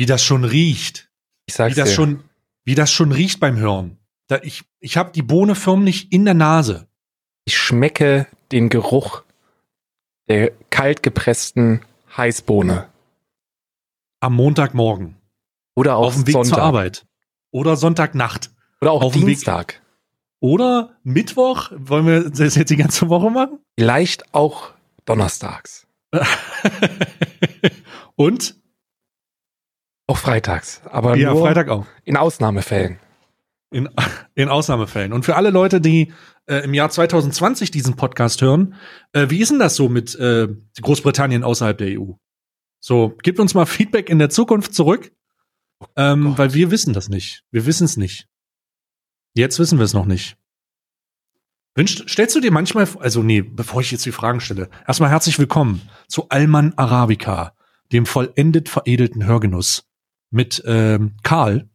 wie das schon riecht. Ich sag's wie das dir. schon, wie das schon riecht beim Hören. Da, ich ich habe die Bohne förmlich in der Nase. Ich schmecke den Geruch der kalt gepressten Heißbohne. Am Montagmorgen. Oder auch auf dem Weg Sonntag. zur Arbeit. Oder Sonntagnacht. Oder auch auf Weg- Dienstag. Oder Mittwoch. Wollen wir das jetzt die ganze Woche machen? Vielleicht auch donnerstags. Und? Auch freitags. Aber Ja, nur Freitag auch. in Ausnahmefällen. In, in Ausnahmefällen. Und für alle Leute, die äh, im Jahr 2020 diesen Podcast hören, äh, wie ist denn das so mit äh, Großbritannien außerhalb der EU? So, gebt uns mal Feedback in der Zukunft zurück, ähm, Gott. weil wir wissen das nicht. Wir wissen es nicht. Jetzt wissen wir es noch nicht. Wünscht, stellst du dir manchmal, also nee, bevor ich jetzt die Fragen stelle, erstmal herzlich willkommen zu Alman Arabica, dem vollendet veredelten Hörgenuss mit ähm, Karl.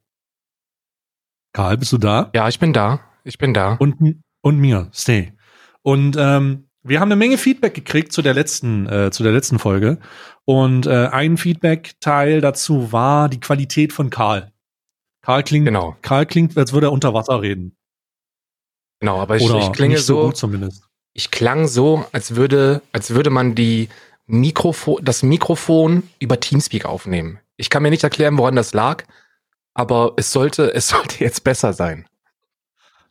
Karl, bist du da? Ja, ich bin da. Ich bin da. und, und mir, Stay. Und ähm, wir haben eine Menge Feedback gekriegt zu der letzten, äh, zu der letzten Folge. Und äh, ein Feedback-Teil dazu war die Qualität von Karl. Karl klingt, Genau. Karl klingt, als würde er unter Wasser reden. Genau, aber ich, Oder ich klinge so, so, gut zumindest. ich klang so, als würde, als würde man die Mikrofon, das Mikrofon über Teamspeak aufnehmen. Ich kann mir nicht erklären, woran das lag, aber es sollte, es sollte jetzt besser sein.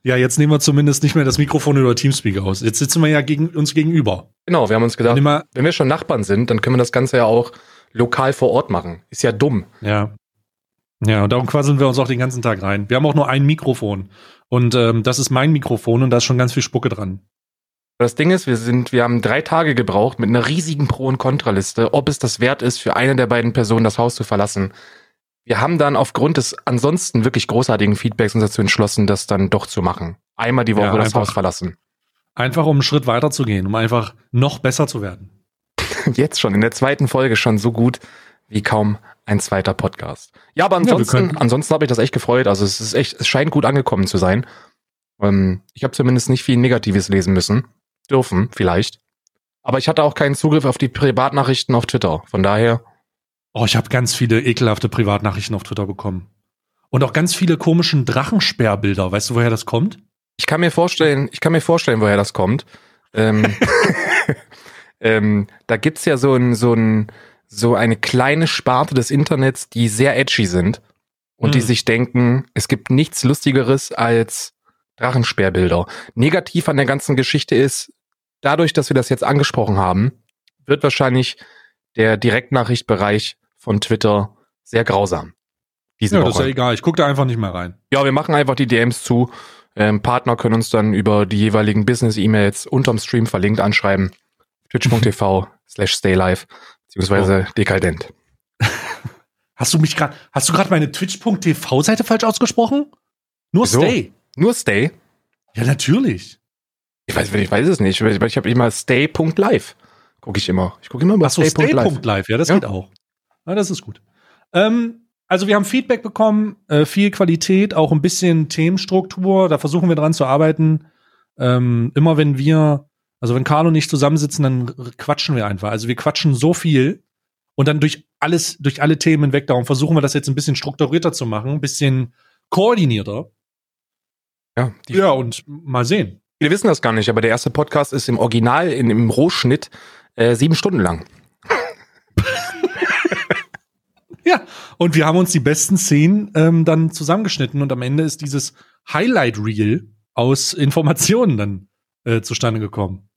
Ja, jetzt nehmen wir zumindest nicht mehr das Mikrofon über Teamspeak aus. Jetzt sitzen wir ja gegen uns gegenüber. Genau, wir haben uns gedacht, mal, wenn wir schon Nachbarn sind, dann können wir das Ganze ja auch lokal vor Ort machen. Ist ja dumm. Ja. Ja, und darum quasseln wir uns auch den ganzen Tag rein. Wir haben auch nur ein Mikrofon. Und ähm, das ist mein Mikrofon und da ist schon ganz viel Spucke dran. Das Ding ist, wir sind, wir haben drei Tage gebraucht mit einer riesigen Pro- und Kontraliste, ob es das wert ist, für eine der beiden Personen das Haus zu verlassen. Wir haben dann aufgrund des ansonsten wirklich großartigen Feedbacks uns dazu entschlossen, das dann doch zu machen. Einmal die Woche Ja, das. Haus verlassen. Einfach um einen Schritt weiter zu gehen, um einfach noch besser zu werden. Jetzt schon, in der zweiten Folge schon so gut wie kaum ein zweiter Podcast. Ja, aber Ja, ansonsten, könnten- ansonsten habe ich das echt gefreut. Also es ist echt, es scheint gut angekommen zu sein. Ähm, ich habe zumindest nicht viel Negatives lesen müssen. Dürfen, vielleicht. Aber ich hatte auch keinen Zugriff auf die Privatnachrichten auf Twitter. Von daher, Oh, ich habe ganz viele ekelhafte Privatnachrichten auf Twitter bekommen. Und auch ganz viele komischen Drachensperrbilder. Weißt du, woher das kommt? ich kann mir vorstellen, ich kann mir vorstellen, woher das kommt. Ähm, ähm, da gibt's ja so ein, so ein, so eine kleine Sparte des Internets, die sehr edgy sind und die Hm. sich denken, es gibt nichts Lustigeres als Drachensperrbilder. Negativ an der ganzen Geschichte ist, dadurch, dass wir das jetzt angesprochen haben, wird wahrscheinlich der Direktnachrichtbereich von Twitter sehr grausam. Diese Ja, das ist ja Woche. egal. Ich gucke da einfach nicht mehr rein. Ja, wir machen einfach die DMs zu. Ähm, Partner können uns dann über die jeweiligen Business-E-Mails unterm Stream verlinkt anschreiben. Twitch.tv slash staylive beziehungsweise dekadent. Hast du mich gerade, hast du gerade meine Twitch.tv-Seite falsch ausgesprochen? Nur Wieso? Stay. Nur stay? Ja, natürlich. Ich weiß, ich weiß es nicht. Ich, habe immer stay.live. Gucke ich immer. Ich gucke immer über Achso, stay.live. Stay.live. Ja, das Ja. geht auch. Ja, das ist gut. Ähm, also wir haben Feedback bekommen, äh, viel Qualität, auch ein bisschen Themenstruktur. Da versuchen wir dran zu arbeiten. Ähm, immer wenn wir, also wenn Carlo und ich zusammensitzen, dann quatschen wir einfach. Also wir quatschen so viel und dann durch alles, durch alle Themen hinweg. Darum versuchen wir das jetzt ein bisschen strukturierter zu machen, ein bisschen koordinierter. Ja, die, Ja, und mal sehen. Viele wissen das gar nicht, aber der erste Podcast ist im Original, in, im Rohschnitt, äh, sieben Stunden lang. Ja, und wir haben uns die besten Szenen ähm, dann zusammengeschnitten und am Ende ist dieses Highlight Reel aus Informationen dann äh, zustande gekommen.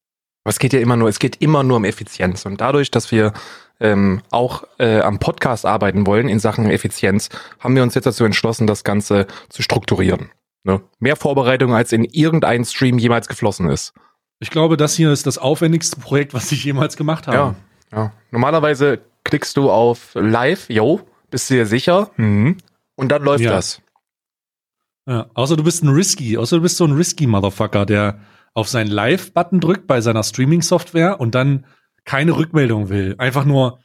Aber es geht ja immer nur, es geht immer nur um Effizienz. Und dadurch, dass wir ähm, auch äh, am Podcast arbeiten wollen in Sachen Effizienz, haben wir uns jetzt dazu entschlossen, das Ganze zu strukturieren. Ne? Mehr Vorbereitung, als in irgendein Stream jemals geflossen ist. Ich glaube, das hier ist das aufwendigste Projekt, was ich jemals gemacht habe. Ja, ja. Normalerweise klickst du auf Live, yo, bist du dir sicher? Mhm. Und dann läuft Ja. das. Ja, außer du bist ein Risky, außer du bist so ein Risky Motherfucker, der auf seinen Live-Button drückt bei seiner Streaming-Software und dann keine Rückmeldung will. Einfach nur,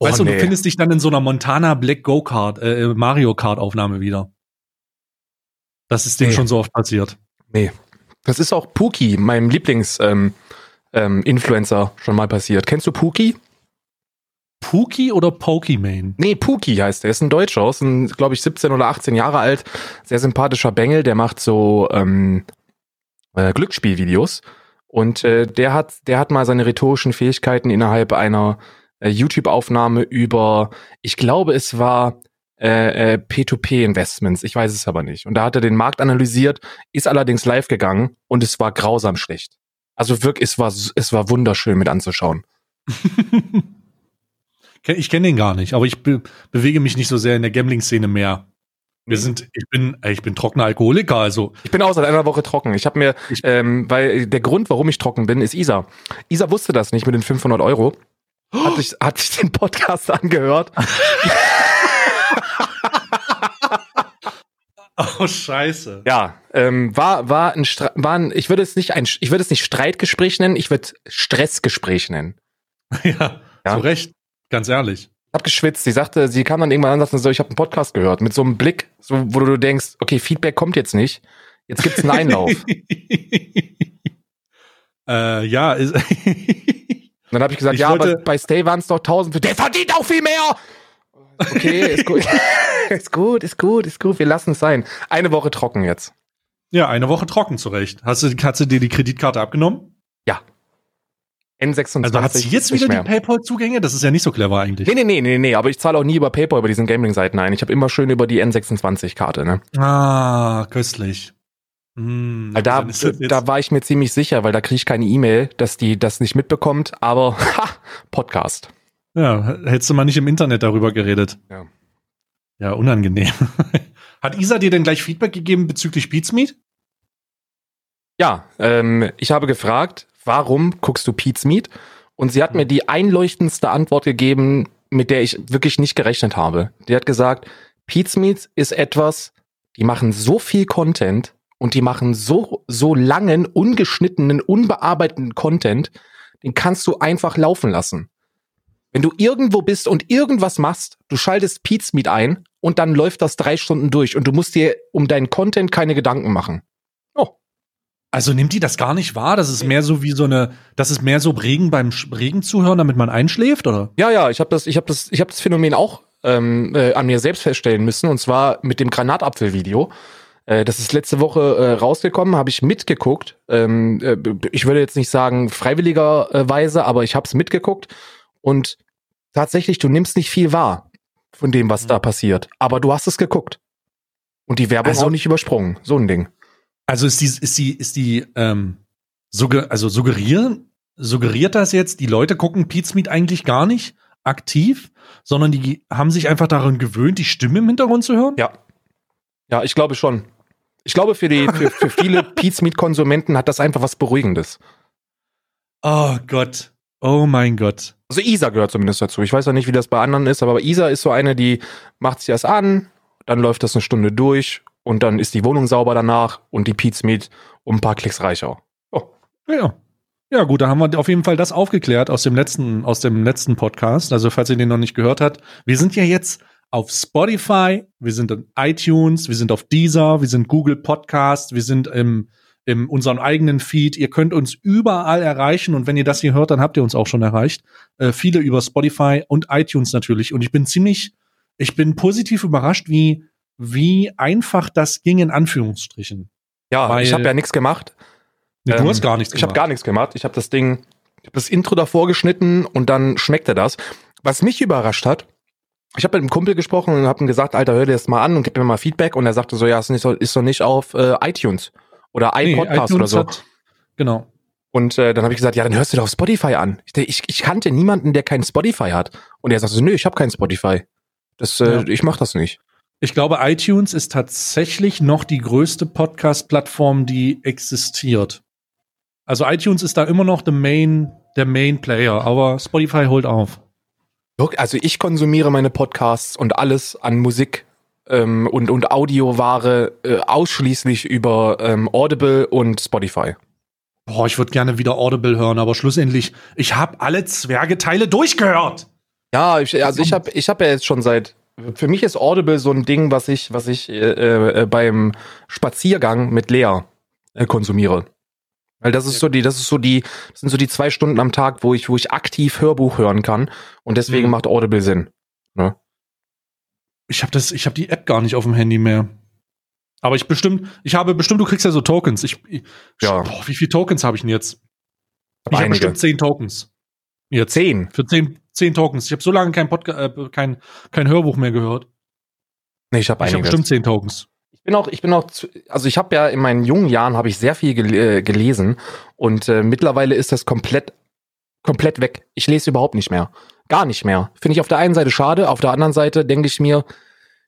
Oh, weißt du, nee. du findest dich dann in so einer Montana Black Go-Kart, äh, Mario Kart-Aufnahme wieder. Das ist dem Nee. schon so oft passiert. Nee. Das ist auch Pookie, meinem Lieblings-Influencer, ähm, ähm, schon mal passiert. Kennst du Pookie? Pookie oder Pokimane? Nee, Pookie heißt der. Ist ein Deutscher, ist ein, glaube ich, 17 oder 18 Jahre alt. Sehr sympathischer Bengel, der macht so ähm, äh, Glücksspielvideos. Und äh, der hat, der hat mal seine rhetorischen Fähigkeiten innerhalb einer äh, YouTube-Aufnahme über, ich glaube, es war äh, äh, P2P-Investments, ich weiß es aber nicht. Und da hat er den Markt analysiert, ist allerdings live gegangen und es war grausam schlecht. Also wirklich, es war, es war wunderschön mit anzuschauen. ich kenne den gar nicht, aber ich be bewege mich nicht so sehr in der Gambling-Szene mehr. Wir sind, ich bin, ich bin trockener Alkoholiker, also. Ich bin auch seit einer Woche trocken. Ich habe mir, ähm, weil der Grund, warum ich trocken bin, ist Isa. Isa wusste das nicht mit den 500 Euro. Hat sich, hat sich den Podcast angehört. oh Scheiße. Ja, ähm, war war ein, Stra war ein ich würde es nicht ein ich würde es nicht Streitgespräch nennen, ich würde Stressgespräch nennen. ja, ja, zu Recht, ganz ehrlich hab geschwitzt. Sie sagte, sie kam dann irgendwann an und sagte so, ich habe einen Podcast gehört. Mit so einem Blick, so, wo du denkst, okay, Feedback kommt jetzt nicht. Jetzt gibt's einen Einlauf. äh, ja. Ist dann habe ich gesagt, ich ja, aber bei Stay waren es doch 1000. Der verdient auch viel mehr. Okay, ist gut. ist gut, ist gut, ist gut. Wir lassen es sein. Eine Woche trocken jetzt. Ja, eine Woche trocken zurecht. Hast du, hast du dir die Kreditkarte abgenommen? N26. Also hat sie jetzt wieder die PayPal-Zugänge? Das ist ja nicht so clever eigentlich. Nee, nee, nee, nee, nee, aber ich zahle auch nie über PayPal über diesen Gambling-Seiten ein. Ich habe immer schön über die N26-Karte, ne? Ah, köstlich. Hm, weil da, da war ich mir ziemlich sicher, weil da kriege ich keine E-Mail, dass die das nicht mitbekommt, aber ha, Podcast. Ja, hättest du mal nicht im Internet darüber geredet. Ja. Ja, unangenehm. Hat Isa dir denn gleich Feedback gegeben bezüglich Beatsmeet? Ja, ähm, ich habe gefragt, warum guckst du Pete's Meat? Und sie hat mir die einleuchtendste Antwort gegeben, mit der ich wirklich nicht gerechnet habe. Die hat gesagt, Meat ist etwas, die machen so viel Content und die machen so, so langen, ungeschnittenen, unbearbeiteten Content, den kannst du einfach laufen lassen. Wenn du irgendwo bist und irgendwas machst, du schaltest Meat ein und dann läuft das drei Stunden durch und du musst dir um deinen Content keine Gedanken machen. Also nimmt die das gar nicht wahr? Das ist mehr so wie so eine, das ist mehr so Regen beim Regen zuhören, damit man einschläft, oder? Ja, ja, ich habe das, ich habe das, ich habe das Phänomen auch ähm, äh, an mir selbst feststellen müssen und zwar mit dem Granatapfel-Video. Äh, das ist letzte Woche äh, rausgekommen, habe ich mitgeguckt. Ähm, äh, ich würde jetzt nicht sagen freiwilligerweise, aber ich habe es mitgeguckt und tatsächlich, du nimmst nicht viel wahr von dem, was mhm. da passiert, aber du hast es geguckt und die Werbung also, auch nicht übersprungen. So ein Ding. Also ist die, ist die, ist die, ähm, sugger also suggerieren, suggeriert das jetzt, die Leute gucken Meat eigentlich gar nicht aktiv, sondern die haben sich einfach daran gewöhnt, die Stimme im Hintergrund zu hören? Ja. Ja, ich glaube schon. Ich glaube, für die, für, für viele Pete's Meat Konsumenten hat das einfach was Beruhigendes. Oh Gott. Oh mein Gott. Also Isa gehört zumindest dazu. Ich weiß ja nicht, wie das bei anderen ist, aber Isa ist so eine, die macht sich erst an, dann läuft das eine Stunde durch und dann ist die Wohnung sauber danach und die Pete's Meat um ein paar Klicks reicher. Oh. Ja. Ja, gut, da haben wir auf jeden Fall das aufgeklärt aus dem letzten, aus dem letzten Podcast. Also, falls ihr den noch nicht gehört habt, wir sind ja jetzt auf Spotify, wir sind in iTunes, wir sind auf Deezer, wir sind Google Podcast, wir sind im, in unserem eigenen Feed. Ihr könnt uns überall erreichen und wenn ihr das hier hört, dann habt ihr uns auch schon erreicht. Äh, viele über Spotify und iTunes natürlich. Und ich bin ziemlich, ich bin positiv überrascht, wie wie einfach das ging in Anführungsstrichen. Ja, Weil, ich habe ja nichts gemacht. Nee, du ähm, hast gar nichts gemacht. Ich habe gar nichts gemacht. Ich habe das Ding, ich habe das Intro davor geschnitten und dann schmeckte das. Was mich überrascht hat, ich habe mit einem Kumpel gesprochen und habe ihm gesagt, Alter, hör dir das mal an und gib mir mal Feedback. Und er sagte so, ja, ist, nicht so, ist doch nicht auf äh, iTunes oder iPodcast nee, oder so. Hat, genau. Und äh, dann habe ich gesagt, ja, dann hörst du doch auf Spotify an. Ich, ich, ich kannte niemanden, der kein Spotify hat. Und er sagte so, nö, ich habe kein Spotify. Das, äh, ja. ich mach das nicht. Ich glaube, iTunes ist tatsächlich noch die größte Podcast-Plattform, die existiert. Also iTunes ist da immer noch der Main, der Main Player, aber Spotify holt auf. Also ich konsumiere meine Podcasts und alles an Musik ähm, und, und Audioware äh, ausschließlich über ähm, Audible und Spotify. Boah, ich würde gerne wieder Audible hören, aber schlussendlich, ich habe alle Zwergeteile durchgehört. Ja, ich, also ich habe ich hab ja jetzt schon seit für mich ist Audible so ein Ding, was ich, was ich äh, äh, beim Spaziergang mit Lea äh, konsumiere. Weil das ist so die, das ist so die, das sind so die zwei Stunden am Tag, wo ich, wo ich aktiv Hörbuch hören kann. Und deswegen Mhm. macht Audible Sinn. Ne? Ich habe das, ich habe die App gar nicht auf dem Handy mehr. Aber ich bestimmt, ich habe bestimmt, du kriegst ja so Tokens. Ich, ich Ja. Boah, wie viele Tokens habe ich denn jetzt? Ich habe bestimmt zehn Tokens. Jetzt. Zehn. Für zehn, zehn Tokens. Ich habe so lange kein, Podca äh, kein, kein Hörbuch mehr gehört. Nee, ich habe Ich habe bestimmt zehn Tokens. Ich bin auch, ich bin auch, also ich habe ja in meinen jungen Jahren habe ich sehr viel gel äh, gelesen und äh, mittlerweile ist das komplett, komplett weg. Ich lese überhaupt nicht mehr, gar nicht mehr. Finde ich auf der einen Seite schade, auf der anderen Seite denke ich mir,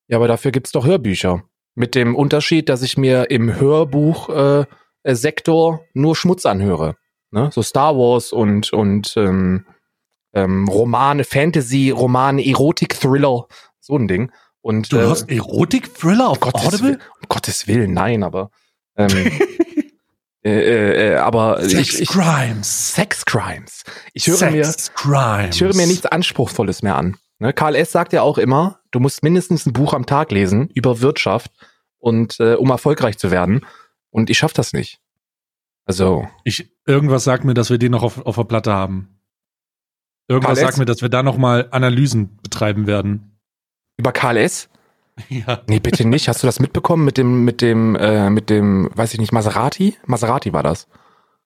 ja, aber dafür gibt's doch Hörbücher. Mit dem Unterschied, dass ich mir im Hörbuch äh, nur Schmutz anhöre, ne? So Star Wars und und ähm, ähm, Romane, Fantasy, Romane, Erotik, Thriller, so ein Ding. Und Du äh, hörst Erotik-Thriller auf Gottes Audible? Willen, um Gottes Willen, nein, aber ähm, äh, äh, äh, aber Sex ich, ich, Crimes. Sex Crimes. Ich höre mir Sex Crimes. ich höre mir nichts Anspruchsvolles mehr an. Ne? Karl S. sagt ja auch immer, du musst mindestens ein Buch am Tag lesen über Wirtschaft und äh, um erfolgreich zu werden. Und ich schaff das nicht. Also Ich, irgendwas sagt mir, dass wir den noch auf, auf der Platte haben. Irgendwas sagt mir, dass wir da noch mal Analysen betreiben werden. über Karl S. Ja. Nee, bitte nicht. Hast du das mitbekommen mit dem, mit dem, äh, mit dem, weiß ich nicht, Maserati? Maserati war das.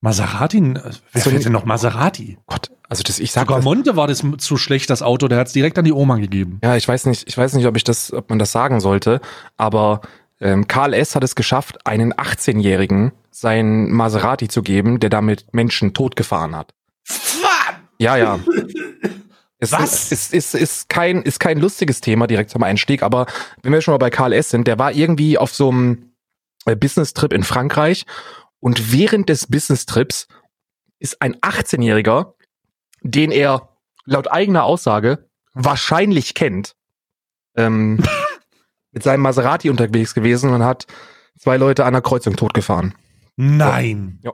Maserati? Wer So fährt denn noch Maserati? Gott, also das, ich sag Sogar das, Monte war das zu schlecht, das Auto. Der hat es direkt an die Oma gegeben. Ja, ich weiß nicht, ich weiß nicht, ob ich das, ob man das sagen sollte, aber ähm, Karl S. hat es geschafft, einen 18-Jährigen seinen Maserati zu geben, der damit Menschen totgefahren hat. Ja, ja. Es Was? Ist, ist, ist, ist, kein, ist kein lustiges Thema direkt zum Einstieg, aber wenn wir schon mal bei Karl S. sind, der war irgendwie auf so einem äh, Business-Trip in Frankreich und während des Business-Trips ist ein 18-Jähriger, den er laut eigener Aussage wahrscheinlich kennt, ähm, mit seinem Maserati unterwegs gewesen und hat zwei Leute an der Kreuzung totgefahren. Nein. Ja.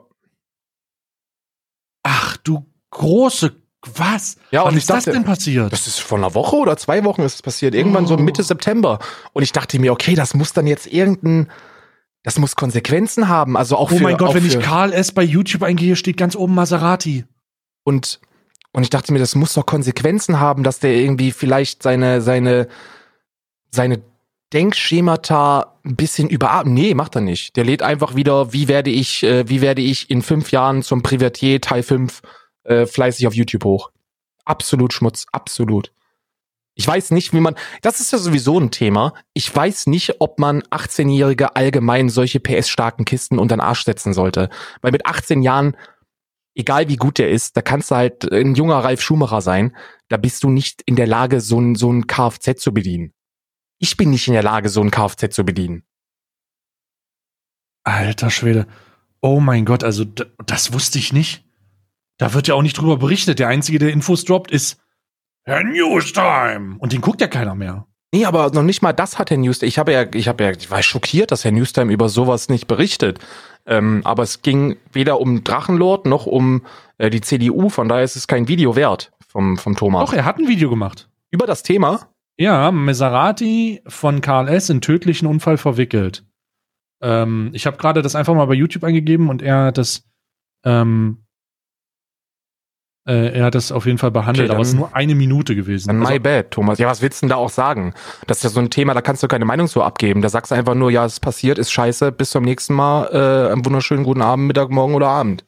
Ach du große, was? Ja, Wann und ist das dachte- denn passiert? Das ist vor einer Woche oder zwei Wochen ist es passiert, irgendwann so Oh. Mitte September. Und ich dachte mir, okay, das muss dann jetzt irgendein, das muss Konsequenzen haben. Also auch oh für, mein Gott, wenn ich Karl S. bei YouTube eingehe, steht ganz oben Maserati. und und ich dachte mir, das muss doch Konsequenzen haben, dass der irgendwie vielleicht seine seine seine Denkschemata ein bisschen überarbeiten. Nee, macht er nicht. Der lädt einfach wieder, wie werde ich, äh, wie werde ich in fünf Jahren zum Privatier Teil 5 äh, fleißig auf YouTube hoch. Absolut Schmutz, absolut. Ich weiß nicht, wie man, das ist ja sowieso ein Thema. Ich weiß nicht, ob man 18-Jährige allgemein solche PS-starken Kisten unter den Arsch setzen sollte. Weil mit 18 Jahren, egal wie gut der ist, da kannst du halt ein junger Ralf Schumacher sein, da bist du nicht in der Lage, so ein, so ein Kfz zu bedienen. Ich bin nicht in der Lage, so ein Kfz zu bedienen. Alter Schwede. Oh mein Gott, also das wusste ich nicht. Da wird ja auch nicht drüber berichtet. Der Einzige, der Infos droppt, ist Herr Newstime. Und den guckt ja keiner mehr. Nee, aber noch nicht mal das hat Herr Newstime. Ich habe ja, ich habe ja, ich war schockiert, dass Herr Newstime über sowas nicht berichtet. Ähm, aber es ging weder um Drachenlord noch um äh, die CDU. Von daher ist es kein Video wert vom vom Thomas. Doch, er hat ein Video gemacht. Über das Thema. Ja, Maserati von Karl S. in tödlichen Unfall verwickelt. Ähm, ich habe gerade das einfach mal bei YouTube eingegeben und er hat das, ähm, äh, er hat das auf jeden Fall behandelt, Okay, aber es ist nur eine Minute gewesen. Also, my bad, Thomas. Ja, was willst du denn da auch sagen? Das ist ja so ein Thema, da kannst du keine Meinung so abgeben. Da sagst du einfach nur, ja, es ist passiert, ist scheiße, bis zum nächsten Mal, äh, einen wunderschönen guten Abend, Mittag, Morgen oder Abend.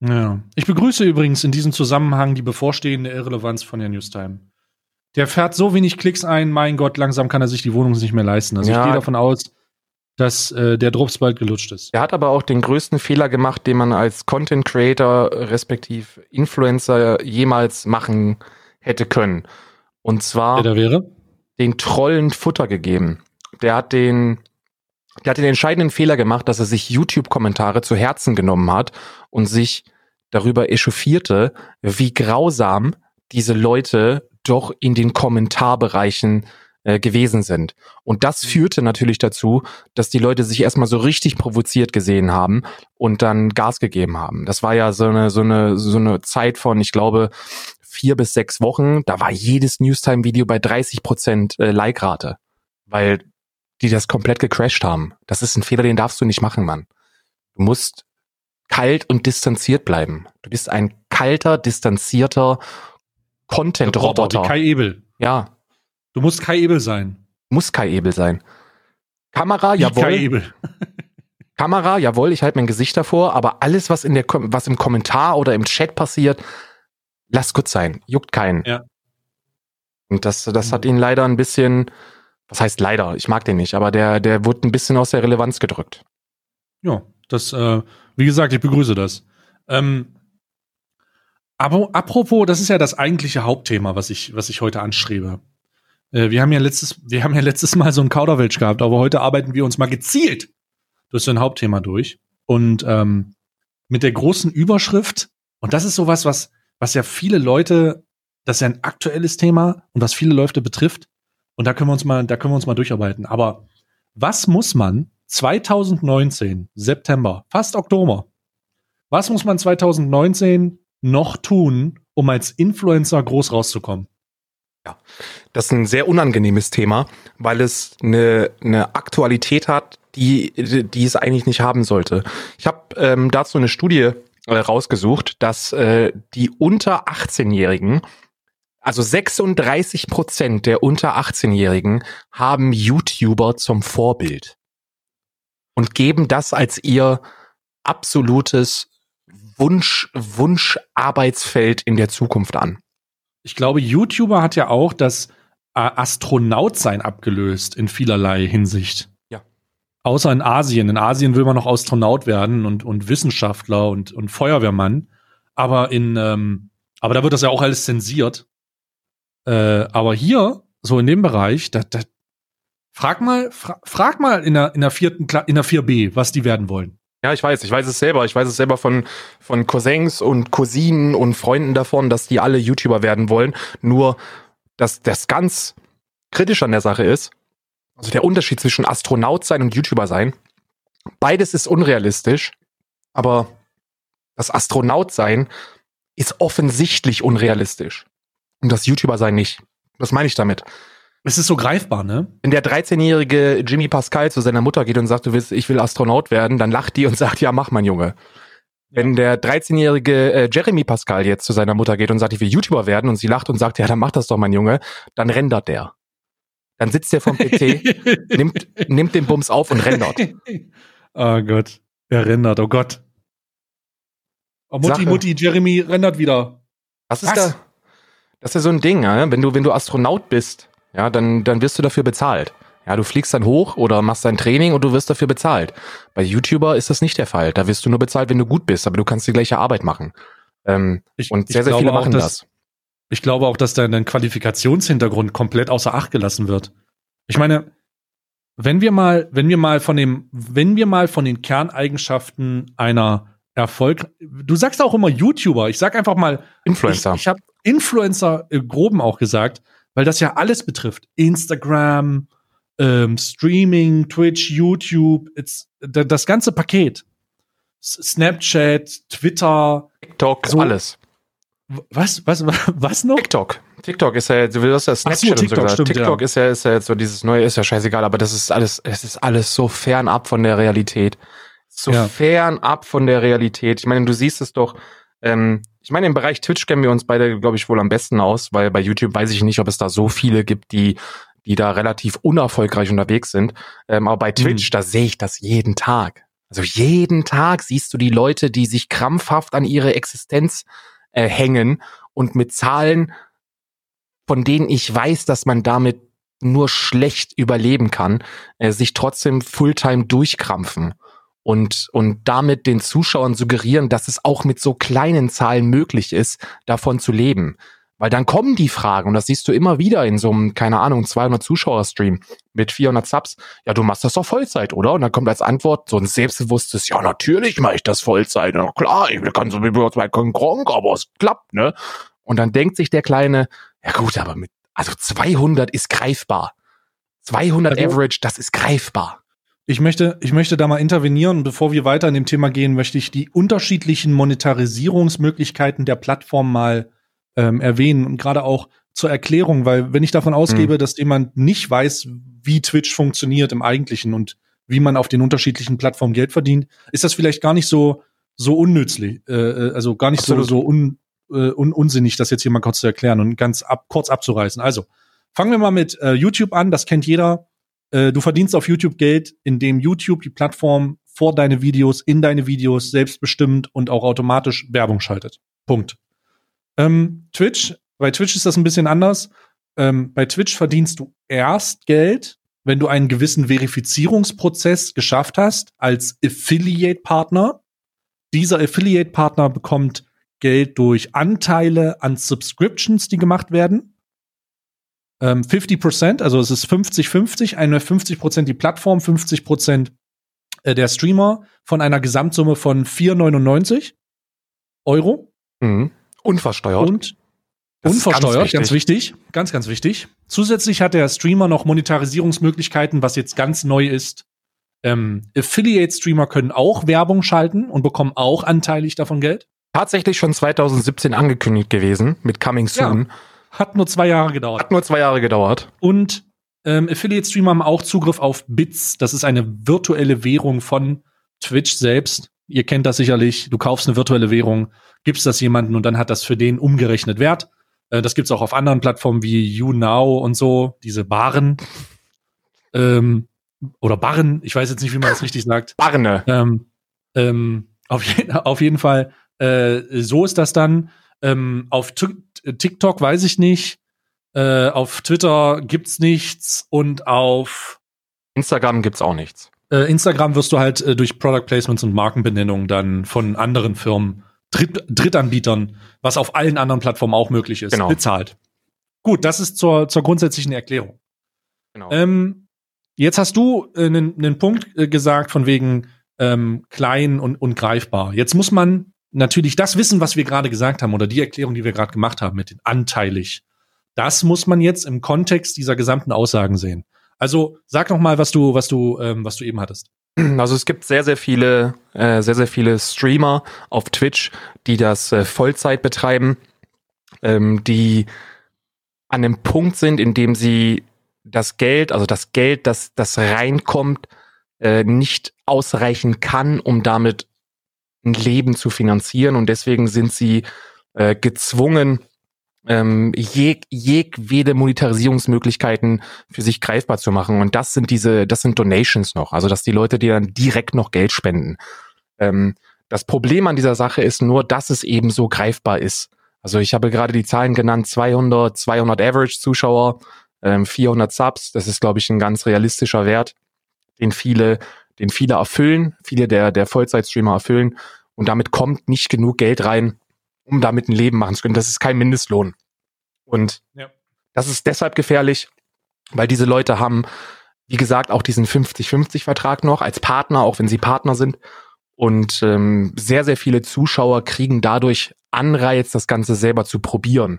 ja. Ich begrüße übrigens in diesem Zusammenhang die bevorstehende Irrelevanz von Herrn Newstime. Der fährt so wenig Klicks ein, mein Gott, langsam kann er sich die Wohnung nicht mehr leisten. Also Ja. ich gehe davon aus, dass äh, der Drops bald gelutscht ist. Er hat aber auch den größten Fehler gemacht, den man als Content Creator respektiv Influencer jemals machen hätte können. Und zwar Der wäre? den Trollen Futter gegeben. Der hat den, der hat den entscheidenden Fehler gemacht, dass er sich YouTube-Kommentare zu Herzen genommen hat und sich darüber echauffierte, wie grausam diese Leute doch in den Kommentarbereichen äh, gewesen sind. Und das führte natürlich dazu, dass die Leute sich erstmal so richtig provoziert gesehen haben und dann Gas gegeben haben. Das war ja so eine, so eine, so eine Zeit von, ich glaube, vier bis sechs Wochen. Da war jedes Newstime-Video bei 30 Prozent äh, Like-Rate, weil die das komplett gecrashed haben. Das ist ein Fehler, den darfst du nicht machen, Mann. Du musst kalt und distanziert bleiben. Du bist ein kalter, distanzierter Content-Roboter. Kai Ebel. Ja. Du musst Kai Ebel sein. Muss Kai Ebel sein. Kamera, Wie jawohl. Kai Ebel. Kamera, jawohl, ich halte mein Gesicht davor, aber alles, was in der, was im Kommentar oder im Chat passiert, lass gut sein. Juckt keinen. Ja. Und das, das hat ihn leider ein bisschen, was heißt leider? Ich mag den nicht, aber der, der wurde ein bisschen aus der Relevanz gedrückt. Ja, das, äh, wie gesagt, ich begrüße das. Ähm, aber apropos, das ist ja das eigentliche Hauptthema, was ich, was ich heute anstrebe. Äh, wir haben ja letztes, wir haben ja letztes Mal so einen Kauderwelsch gehabt, aber heute arbeiten wir uns mal gezielt durch so ein Hauptthema durch. Und ähm, mit der großen Überschrift, und das ist sowas, was, was ja viele Leute, das ist ja ein aktuelles Thema und was viele Leute betrifft. Und da können wir uns mal, da können wir uns mal durcharbeiten. Aber was muss man 2019, September, fast Oktober, was muss man 2019 noch tun, um als Influencer groß rauszukommen? Das ist ein sehr unangenehmes Thema, weil es eine, eine Aktualität hat, die, die es eigentlich nicht haben sollte. Ich habe ähm, dazu eine Studie äh, rausgesucht, dass äh, die unter 18-Jährigen, also 36 Prozent der unter 18-Jährigen haben YouTuber zum Vorbild und geben das als ihr absolutes Wunsch, Wunscharbeitsfeld in der Zukunft an. Ich glaube, YouTuber hat ja auch das äh, Astronautsein abgelöst in vielerlei Hinsicht. Ja. Außer in Asien. In Asien will man noch Astronaut werden und, und Wissenschaftler und, und Feuerwehrmann. Aber in, ähm, aber da wird das ja auch alles zensiert. Äh, aber hier, so in dem Bereich, da, da, frag mal, fra frag mal in der, in der vierten, Kla in der 4b, was die werden wollen. Ja, ich weiß, ich weiß es selber. Ich weiß es selber von, von Cousins und Cousinen und Freunden davon, dass die alle YouTuber werden wollen. Nur, dass das ganz kritisch an der Sache ist, also der Unterschied zwischen Astronaut sein und YouTuber sein. Beides ist unrealistisch, aber das Astronaut sein ist offensichtlich unrealistisch. Und das YouTuber sein nicht. Was meine ich damit? Es ist so greifbar, ne? Wenn der 13-jährige Jimmy Pascal zu seiner Mutter geht und sagt, du willst, ich will Astronaut werden, dann lacht die und sagt, ja, mach mein Junge. Wenn der 13-jährige äh, Jeremy Pascal jetzt zu seiner Mutter geht und sagt, ich will YouTuber werden und sie lacht und sagt, ja, dann mach das doch, mein Junge, dann rendert der. Dann sitzt der vom PC, nimmt, nimmt den Bums auf und rendert. oh Gott. Er rendert, oh Gott. Oh, Mutti, Sache. Mutti, Jeremy rendert wieder. Das ist Was? da, das ist ja so ein Ding, ja? wenn du, wenn du Astronaut bist, ja, dann, dann wirst du dafür bezahlt. Ja, du fliegst dann hoch oder machst dein Training und du wirst dafür bezahlt. Bei YouTuber ist das nicht der Fall. Da wirst du nur bezahlt, wenn du gut bist, aber du kannst die gleiche Arbeit machen. Ähm, Ich, und sehr, sehr viele auch, machen dass- das. Ich glaube auch, dass dein, dein Qualifikationshintergrund komplett außer Acht gelassen wird. Ich meine, wenn wir mal, wenn wir mal von dem, wenn wir mal von den Kerneigenschaften einer Erfolg, du sagst auch immer YouTuber, ich sag einfach mal, Influencer. ich, ich habe Influencer im Groben auch gesagt, weil das ja alles betrifft. Instagram, ähm, Streaming, Twitch, YouTube, das ganze Paket. Snapchat, Twitter, TikTok, so- alles. was, was, was noch? TikTok. TikTok ist ja, du wirst ja Snapchat und so TikTok, gesagt. stimmt, TikTok ja. ist ja, ist ja jetzt so dieses neue, ist ja scheißegal, aber das ist alles, es ist alles so fernab von der Realität. So Ja. fernab von der Realität. Ich meine, du siehst es doch, ähm, ich meine, im Bereich Twitch kennen wir uns beide, glaube ich, wohl am besten aus, weil bei YouTube weiß ich nicht, ob es da so viele gibt, die, die da relativ unerfolgreich unterwegs sind. Ähm, aber bei Twitch, da sehe ich das jeden Tag. Also jeden Tag siehst du die Leute, die sich krampfhaft an ihre Existenz äh, hängen und mit Zahlen, von denen ich weiß, dass man damit nur schlecht überleben kann, äh, sich trotzdem Fulltime durchkrampfen und, und damit den Zuschauern suggerieren, dass es auch mit so kleinen Zahlen möglich ist, davon zu leben. Weil dann kommen die Fragen, und das siehst du immer wieder in so einem, keine Ahnung, 200 Zuschauer-Stream mit 400 Subs. Ja, du machst das doch Vollzeit, oder? Und dann kommt als Antwort so ein selbstbewusstes, ja, natürlich mache ich das Vollzeit. Na klar, ich kann so wie bei Gronk, aber es klappt, ne? Und dann denkt sich der Kleine, ja gut, aber mit, also 200 ist greifbar. 200 Also- Average, das ist greifbar. Ich möchte, ich möchte da mal intervenieren. Bevor wir weiter in dem Thema gehen, möchte ich die unterschiedlichen Monetarisierungsmöglichkeiten der Plattform mal ähm, erwähnen und gerade auch zur Erklärung, weil wenn ich davon ausgebe, dass jemand nicht weiß, wie Twitch funktioniert im Eigentlichen und wie man auf den unterschiedlichen Plattformen Geld verdient, ist das vielleicht gar nicht so so unnützlich, äh, äh also gar nicht Absolut. so, so un, äh, un, unsinnig, das jetzt hier mal kurz zu erklären und ganz ab, kurz abzureißen. Also, fangen wir mal mit äh, YouTube an, das kennt jeder. Äh, du verdienst auf YouTube Geld, indem YouTube die Plattform vor deine Videos, in deine Videos selbstbestimmt und auch automatisch Werbung schaltet. Punkt. Ähm, Twitch, bei Twitch ist das ein bisschen anders. Ähm, bei Twitch verdienst du erst Geld, wenn du einen gewissen Verifizierungsprozess geschafft hast als Affiliate-Partner. Dieser Affiliate-Partner bekommt Geld durch Anteile an Subscriptions, die gemacht werden. Ähm, 50%, also es ist 50-50, eine 50% die Plattform, 50% äh, der Streamer von einer Gesamtsumme von 4,99 Euro. Mhm. Unversteuert. Und unversteuert, ganz, ganz, wichtig. Ganz, ganz wichtig. Zusätzlich hat der Streamer noch Monetarisierungsmöglichkeiten, was jetzt ganz neu ist. Ähm, Affiliate-Streamer können auch Werbung schalten und bekommen auch anteilig davon Geld. Tatsächlich schon 2017 angekündigt gewesen mit Coming Soon. Ja, hat nur zwei Jahre gedauert. Hat nur zwei Jahre gedauert. Und ähm, Affiliate-Streamer haben auch Zugriff auf Bits. Das ist eine virtuelle Währung von Twitch selbst. Ihr kennt das sicherlich. Du kaufst eine virtuelle Währung, gibst das jemanden und dann hat das für den umgerechnet Wert. Äh, das gibt's auch auf anderen Plattformen wie YouNow und so, diese Baren. Ähm, oder Barren, ich weiß jetzt nicht, wie man das richtig sagt. Barne. Ähm, ähm, auf, je auf jeden Fall, äh, so ist das dann. Ähm, auf TikTok weiß ich nicht. Äh, auf Twitter gibt's nichts und auf Instagram gibt's auch nichts. Äh, Instagram wirst du halt äh, durch Product Placements und Markenbenennungen dann von anderen Firmen, Dritt Drittanbietern, was auf allen anderen Plattformen auch möglich ist, genau. bezahlt. Gut, das ist zur, zur grundsätzlichen Erklärung. Genau. Ähm, jetzt hast du einen äh, Punkt äh, gesagt von wegen ähm, klein und, und greifbar. Jetzt muss man natürlich das wissen, was wir gerade gesagt haben oder die Erklärung, die wir gerade gemacht haben mit den anteilig. Das muss man jetzt im Kontext dieser gesamten Aussagen sehen. Also sag noch mal, was du, was du, ähm, was du eben hattest. Also es gibt sehr, sehr viele, äh, sehr, sehr viele Streamer auf Twitch, die das äh, Vollzeit betreiben, ähm, die an dem Punkt sind, in dem sie das Geld, also das Geld, das, das reinkommt, äh, nicht ausreichen kann, um damit ein Leben zu finanzieren. Und deswegen sind sie äh, gezwungen, ähm, jeg, jegwede Monetarisierungsmöglichkeiten für sich greifbar zu machen. Und das sind diese, das sind Donations noch. Also, dass die Leute dir dann direkt noch Geld spenden. Ähm, das Problem an dieser Sache ist nur, dass es eben so greifbar ist. Also ich habe gerade die Zahlen genannt, 200, 200 Average-Zuschauer, ähm, 400 Subs. Das ist, glaube ich, ein ganz realistischer Wert, den viele, den viele erfüllen, viele der, der Vollzeitstreamer erfüllen. Und damit kommt nicht genug Geld rein, um damit ein Leben machen zu können. Das ist kein Mindestlohn. Und ja. das ist deshalb gefährlich, weil diese Leute haben, wie gesagt, auch diesen 50-50-Vertrag noch als Partner, auch wenn sie Partner sind. Und ähm, sehr, sehr viele Zuschauer kriegen dadurch Anreiz, das Ganze selber zu probieren.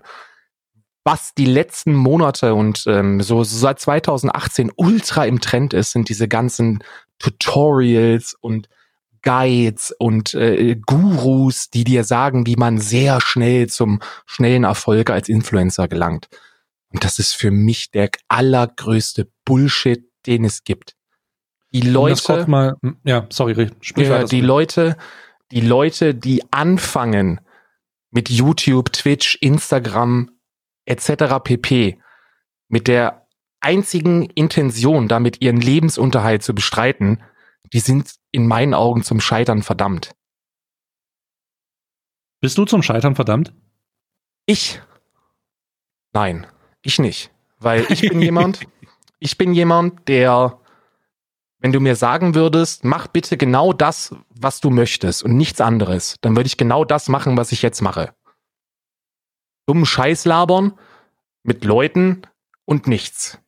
Was die letzten Monate und ähm, so, so seit 2018 ultra im Trend ist, sind diese ganzen Tutorials und Guides und äh, Gurus, die dir sagen, wie man sehr schnell zum schnellen Erfolg als Influencer gelangt. Und das ist für mich der allergrößte Bullshit, den es gibt. Die Leute, mal, hm, ja, sorry, sprich ja, die Leute, die Leute, die anfangen mit YouTube, Twitch, Instagram etc. pp. mit der einzigen Intention, damit ihren Lebensunterhalt zu bestreiten, die sind in meinen Augen zum Scheitern verdammt. Bist du zum Scheitern verdammt? Ich? Nein, ich nicht. Weil ich bin jemand, ich bin jemand, der, wenn du mir sagen würdest, mach bitte genau das, was du möchtest und nichts anderes, dann würde ich genau das machen, was ich jetzt mache. Dummen Scheiß labern mit Leuten und nichts.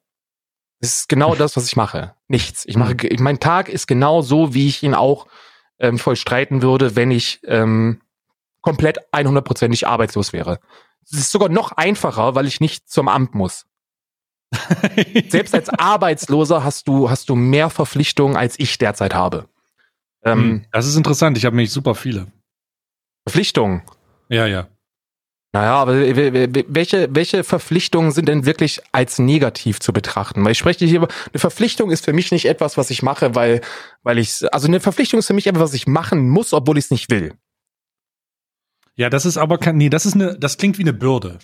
Das ist genau das, was ich mache. Nichts. Ich mache, mhm. mein Tag ist genau so, wie ich ihn auch ähm, vollstreiten würde, wenn ich ähm, komplett 100%ig arbeitslos wäre. Es ist sogar noch einfacher, weil ich nicht zum Amt muss. Selbst als Arbeitsloser hast du, hast du mehr Verpflichtungen, als ich derzeit habe. Ähm, hm, das ist interessant. Ich habe nämlich super viele. Verpflichtungen? Ja, ja. Naja, aber welche, welche Verpflichtungen sind denn wirklich als negativ zu betrachten? Weil ich spreche hier über, eine Verpflichtung ist für mich nicht etwas, was ich mache, weil, weil ich, also eine Verpflichtung ist für mich etwas, was ich machen muss, obwohl ich es nicht will. Ja, das ist aber kein, nee, das ist eine, das klingt wie eine Bürde.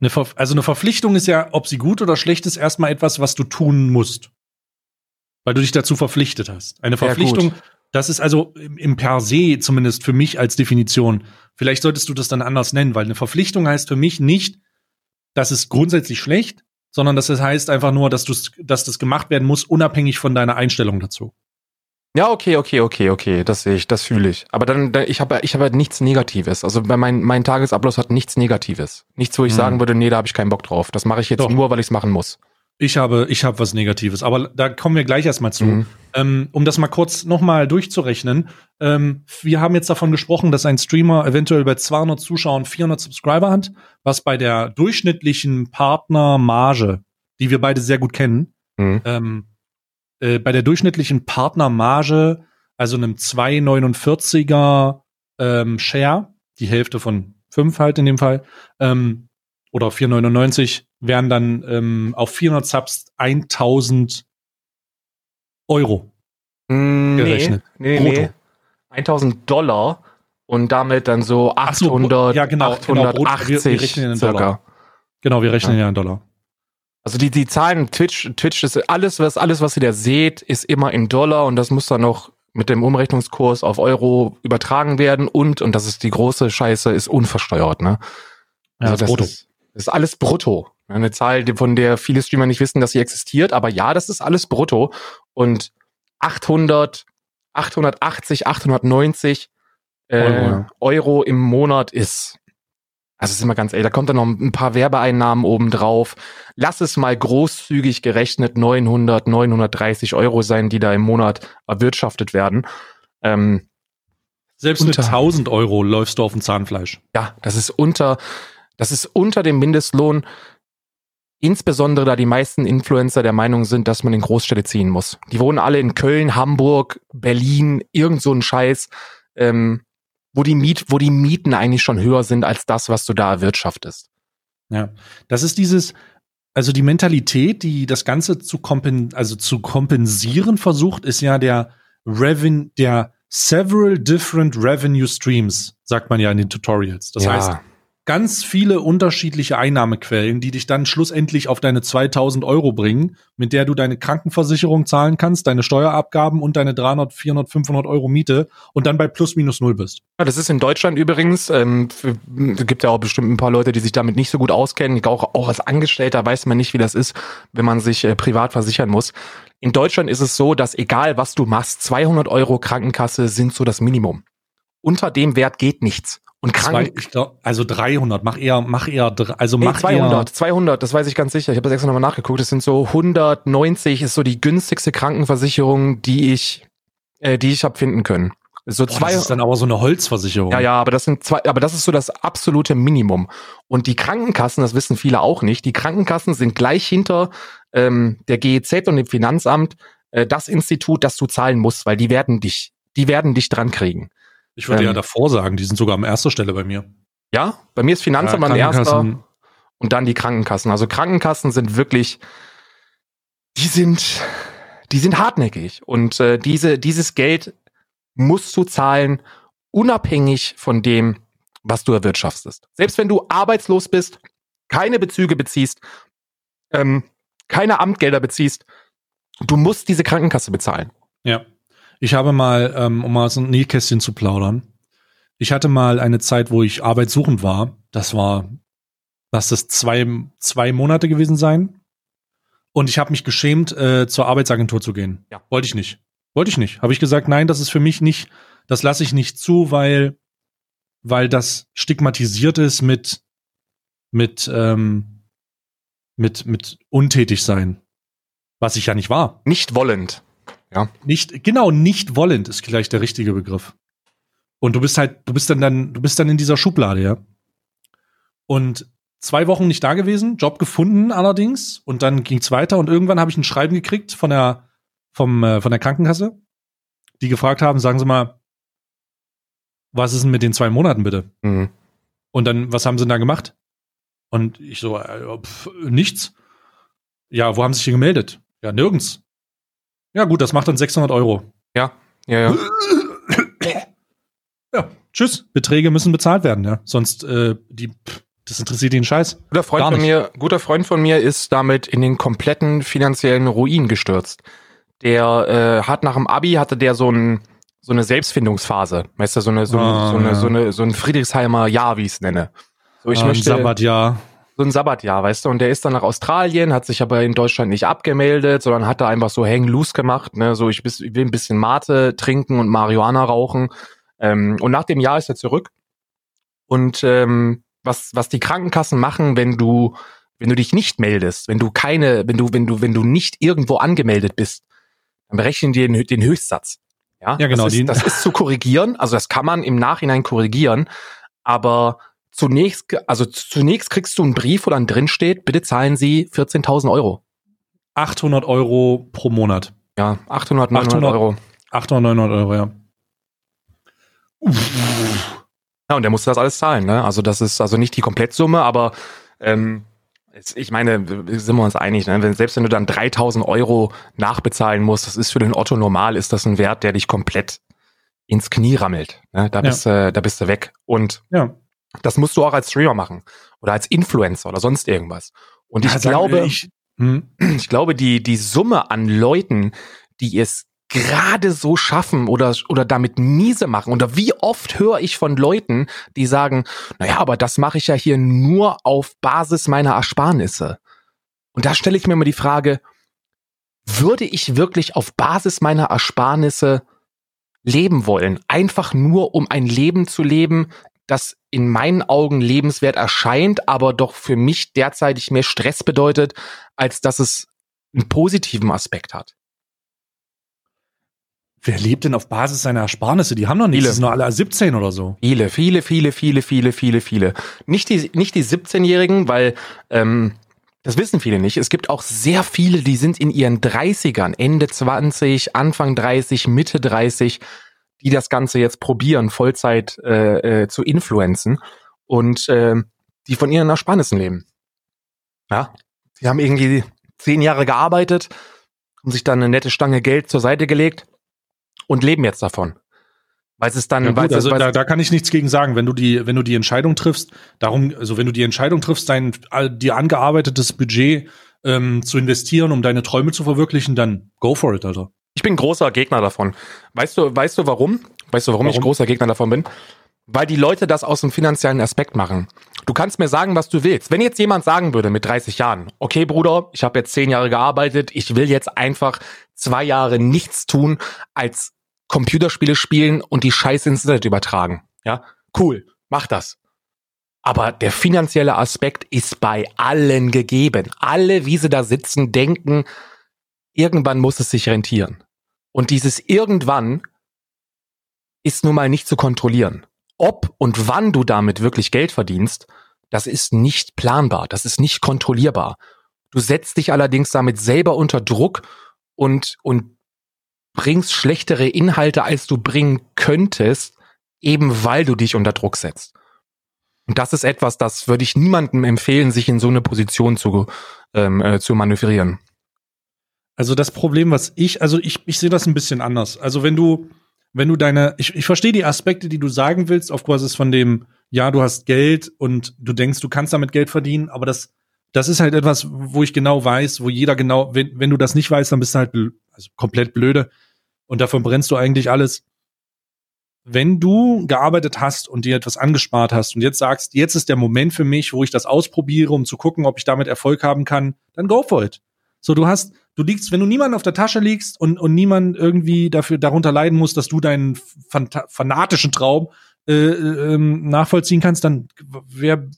Eine Ver, also eine Verpflichtung ist ja, ob sie gut oder schlecht ist, erstmal etwas, was du tun musst. Weil du dich dazu verpflichtet hast. Eine Verpflichtung, ja, das ist also im, im per se zumindest für mich als Definition. Vielleicht solltest du das dann anders nennen, weil eine Verpflichtung heißt für mich nicht, dass es grundsätzlich schlecht, sondern dass es heißt einfach nur, dass, du dass das gemacht werden muss, unabhängig von deiner Einstellung dazu. Ja, okay, okay, okay, okay, das sehe ich, das fühle ich. Aber dann, ich habe ich hab halt nichts Negatives. Also bei mein, mein Tagesablauf hat nichts Negatives. Nichts, wo ich hm. sagen würde, nee, da habe ich keinen Bock drauf. Das mache ich jetzt Doch. nur, weil ich es machen muss. Ich habe, ich habe was Negatives, aber da kommen wir gleich erstmal zu. Mhm. Ähm, um das mal kurz nochmal durchzurechnen. Ähm, wir haben jetzt davon gesprochen, dass ein Streamer eventuell bei 200 Zuschauern 400 Subscriber hat, was bei der durchschnittlichen Partnermarge, die wir beide sehr gut kennen, mhm. ähm, äh, bei der durchschnittlichen Partnermarge, also einem 2,49er ähm, Share, die Hälfte von 5 halt in dem Fall, ähm, oder 4,99 wären dann ähm, auf 400 Subs 1000 Euro mm, gerechnet. Nee, nee, nee. 1000 Dollar und damit dann so 800, so, ja, genau, 880 genau, wir, wir rechnen in circa. Dollar. Genau, wir rechnen ja, ja in Dollar. Also die, die Zahlen, Twitch, Twitch ist alles, was, alles, was ihr da seht, ist immer in Dollar und das muss dann noch mit dem Umrechnungskurs auf Euro übertragen werden und, und das ist die große Scheiße, ist unversteuert, ne? Ja, also das, das ist, das ist alles brutto. Eine Zahl, von der viele Streamer nicht wissen, dass sie existiert, aber ja, das ist alles brutto. Und 800, 880, 890 äh, Euro, Euro im Monat ist. Also ist immer ganz ehrlich, da kommt dann noch ein paar Werbeeinnahmen oben drauf. Lass es mal großzügig gerechnet 900, 930 Euro sein, die da im Monat erwirtschaftet werden. Ähm, Selbst unter, mit 1000 Euro läufst du auf dem Zahnfleisch. Ja, das ist unter, das ist unter dem Mindestlohn, insbesondere da die meisten Influencer der Meinung sind, dass man in Großstädte ziehen muss. Die wohnen alle in Köln, Hamburg, Berlin, irgend so ein Scheiß, ähm, wo die Miet, wo die Mieten eigentlich schon höher sind als das, was du da erwirtschaftest. Ja, das ist dieses, also die Mentalität, die das Ganze zu, kompen also zu kompensieren versucht, ist ja der Reven der several different revenue streams, sagt man ja in den Tutorials. Das ja. heißt, ganz viele unterschiedliche Einnahmequellen, die dich dann schlussendlich auf deine 2000 Euro bringen, mit der du deine Krankenversicherung zahlen kannst, deine Steuerabgaben und deine 300, 400, 500 Euro Miete und dann bei plus minus null bist. Ja, das ist in Deutschland übrigens, ähm, gibt ja auch bestimmt ein paar Leute, die sich damit nicht so gut auskennen. Auch, auch als Angestellter weiß man nicht, wie das ist, wenn man sich äh, privat versichern muss. In Deutschland ist es so, dass egal was du machst, 200 Euro Krankenkasse sind so das Minimum. Unter dem Wert geht nichts. Und krank. Zwei, also 300, mach eher, mach eher, also mach nee, 200, eher 200, das weiß ich ganz sicher. Ich habe das extra nochmal nachgeguckt. Das sind so 190, ist so die günstigste Krankenversicherung, die ich, äh, die ich habe finden können. So Boah, zwei, das ist dann aber so eine Holzversicherung. Ja, ja, aber das sind zwei, aber das ist so das absolute Minimum. Und die Krankenkassen, das wissen viele auch nicht, die Krankenkassen sind gleich hinter ähm, der GEZ und dem Finanzamt äh, das Institut, das du zahlen musst, weil die werden dich, die werden dich dran kriegen. Ich würde ähm, ja davor sagen, die sind sogar an erster Stelle bei mir. Ja, bei mir ist Finanzamt ja, an erster und dann die Krankenkassen. Also Krankenkassen sind wirklich, die sind, die sind hartnäckig und äh, diese, dieses Geld musst du zahlen, unabhängig von dem, was du erwirtschaftest. Selbst wenn du arbeitslos bist, keine Bezüge beziehst, ähm, keine Amtgelder beziehst, du musst diese Krankenkasse bezahlen. Ja. Ich habe mal, ähm, um mal so ein Nähkästchen zu plaudern, ich hatte mal eine Zeit, wo ich arbeitssuchend war. Das war, lass das zwei, zwei Monate gewesen sein. Und ich habe mich geschämt, äh, zur Arbeitsagentur zu gehen. Ja. Wollte ich nicht. Wollte ich nicht. Habe ich gesagt, nein, das ist für mich nicht, das lasse ich nicht zu, weil, weil das stigmatisiert ist mit, mit, ähm, mit, mit untätig sein. Was ich ja nicht war. Nicht wollend. Ja. Nicht, genau, nicht wollend ist vielleicht der richtige Begriff. Und du bist halt, du bist dann, dann, du bist dann in dieser Schublade, ja. Und zwei Wochen nicht da gewesen, Job gefunden allerdings, und dann ging es weiter und irgendwann habe ich ein Schreiben gekriegt von der, vom, äh, von der Krankenkasse, die gefragt haben, sagen Sie mal, was ist denn mit den zwei Monaten bitte? Mhm. Und dann, was haben sie denn da gemacht? Und ich so, äh, pf, nichts. Ja, wo haben sie sich hier gemeldet? Ja, nirgends. Ja, gut, das macht dann 600 Euro. Ja, ja, ja. Ja, tschüss. Beträge müssen bezahlt werden, ja. Sonst, äh, die, pff, das interessiert den Scheiß. Guter Freund von mir, guter Freund von mir ist damit in den kompletten finanziellen Ruin gestürzt. Der äh, hat nach dem Abi hatte der so ein so eine Selbstfindungsphase, weißt du, so eine so, Ah, so eine ja. so eine so ein Friedrichsheimer Jahr, wie ich es nenne. So ich ein möchte Sabbatjahr. So ein Sabbatjahr, weißt du, und der ist dann nach Australien, hat sich aber in Deutschland nicht abgemeldet, sondern hat da einfach so hang loose gemacht, ne, so ich, bis, ich will ein bisschen Mate trinken und Marihuana rauchen. Ähm, und nach dem Jahr ist er zurück. Und ähm, was was die Krankenkassen machen, wenn du wenn du dich nicht meldest, wenn du keine, wenn du wenn du wenn du nicht irgendwo angemeldet bist, dann berechnen die den, den Höchstsatz. Ja, Ja, genau, Das ist, das ist zu korrigieren, also das kann man im Nachhinein korrigieren, aber zunächst, also zunächst kriegst du einen Brief, wo dann drin steht, bitte zahlen Sie 14.000 Euro. 800 Euro pro Monat. Ja, 800, 900 800. Euro. 800, 900 Euro, ja. Ja, und der musste das alles zahlen, ne? Also das ist also nicht die Komplettsumme, aber ähm, ich meine, sind wir uns einig, ne? Wenn, selbst wenn du dann 3000 Euro nachbezahlen musst, das ist für den Otto normal, ist das ein Wert, der dich komplett ins Knie rammelt. Ne? Da, Ja. bist, äh, da bist du weg. Und Ja. Das musst du auch als Streamer machen oder als Influencer oder sonst irgendwas. Und ich Ja, sagen glaube, ich, hm, ich glaube, die, die Summe an Leuten, die es gerade so schaffen oder, oder damit miese machen, oder wie oft höre ich von Leuten, die sagen, naja, aber das mache ich ja hier nur auf Basis meiner Ersparnisse. Und da stelle ich mir immer die Frage, würde ich wirklich auf Basis meiner Ersparnisse leben wollen? Einfach nur, um ein Leben zu leben, das in meinen Augen lebenswert erscheint, aber doch für mich derzeitig mehr Stress bedeutet, als dass es einen positiven Aspekt hat. wer lebt denn auf Basis seiner Ersparnisse? Die haben noch nichts. Viele. Die sind nur alle 17 oder so. Viele, viele, viele, viele, viele, viele, viele. Nicht die, nicht die 17-Jährigen, weil ähm, das wissen viele nicht. Es gibt auch sehr viele, die sind in ihren 30ern, Ende 20, Anfang 30, Mitte 30, die das Ganze jetzt probieren, Vollzeit äh, äh, zu influenzen und äh, die von ihren Ersparnissen leben. Ja, sie haben irgendwie zehn Jahre gearbeitet, haben sich dann eine nette Stange Geld zur Seite gelegt und leben jetzt davon. Weil es dann, Ja, weil gut, es, also weil da, da kann ich nichts gegen sagen. Wenn du die, wenn du die Entscheidung triffst, darum, also wenn du die Entscheidung triffst, dein dir angearbeitetes Budget ähm, zu investieren, um deine Träume zu verwirklichen, dann go for it, Alter. Ich bin großer Gegner davon. Weißt du, weißt du warum? Weißt du, warum, ich Warum? großer Gegner davon bin? Weil die Leute das aus dem finanziellen Aspekt machen. Du kannst mir sagen, was du willst. Wenn jetzt jemand sagen würde mit 30 Jahren, okay, Bruder, ich habe jetzt zehn Jahre gearbeitet, ich will jetzt einfach zwei Jahre nichts tun, als Computerspiele spielen und die Scheiße ins Internet übertragen. Ja, cool, mach das. Aber der finanzielle Aspekt ist bei allen gegeben. Alle, wie sie da sitzen, denken, irgendwann muss es sich rentieren. Und dieses irgendwann ist nun mal nicht zu kontrollieren. Ob und wann du damit wirklich Geld verdienst, das ist nicht planbar, das ist nicht kontrollierbar. Du setzt dich allerdings damit selber unter Druck und, und bringst schlechtere Inhalte, als du bringen könntest, eben weil du dich unter Druck setzt. Und das ist etwas, das würde ich niemandem empfehlen, sich in so eine Position zu, ähm, äh, zu manövrieren. Also das Problem, was ich, also ich, ich sehe das ein bisschen anders. Also wenn du, wenn du deine, ich, ich verstehe die Aspekte, die du sagen willst, auf Basis von dem, ja, du hast Geld und du denkst, du kannst damit Geld verdienen, aber das, das ist halt etwas, wo ich genau weiß, wo jeder genau, wenn, wenn du das nicht weißt, dann bist du halt also komplett blöde und davon brennst du eigentlich alles. Wenn du gearbeitet hast und dir etwas angespart hast und jetzt sagst, jetzt ist der Moment für mich, wo ich das ausprobiere, um zu gucken, ob ich damit Erfolg haben kann, dann go for it. So, du hast, du liegst, wenn du niemanden auf der Tasche liegst und, und niemand irgendwie dafür darunter leiden muss, dass du deinen fanatischen Traum äh, ähm, nachvollziehen kannst, dann wer,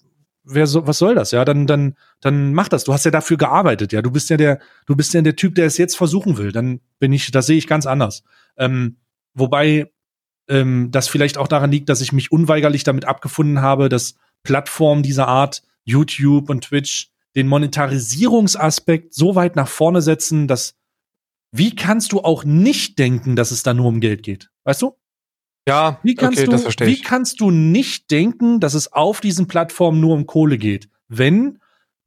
wer so, was soll das? Ja, dann, dann, dann mach das. Du hast ja dafür gearbeitet, ja. Du bist ja der, du bist ja der Typ, der es jetzt versuchen will. Dann bin ich, das sehe ich ganz anders. Ähm, wobei ähm, das vielleicht auch daran liegt, dass ich mich unweigerlich damit abgefunden habe, dass Plattformen dieser Art, YouTube und Twitch, den Monetarisierungsaspekt so weit nach vorne setzen, dass wie kannst du auch nicht denken, dass es da nur um Geld geht? Weißt du? Ja, Wie kannst, okay, du, das verstehe wie ich. kannst du nicht denken, dass es auf diesen Plattformen nur um Kohle geht? Wenn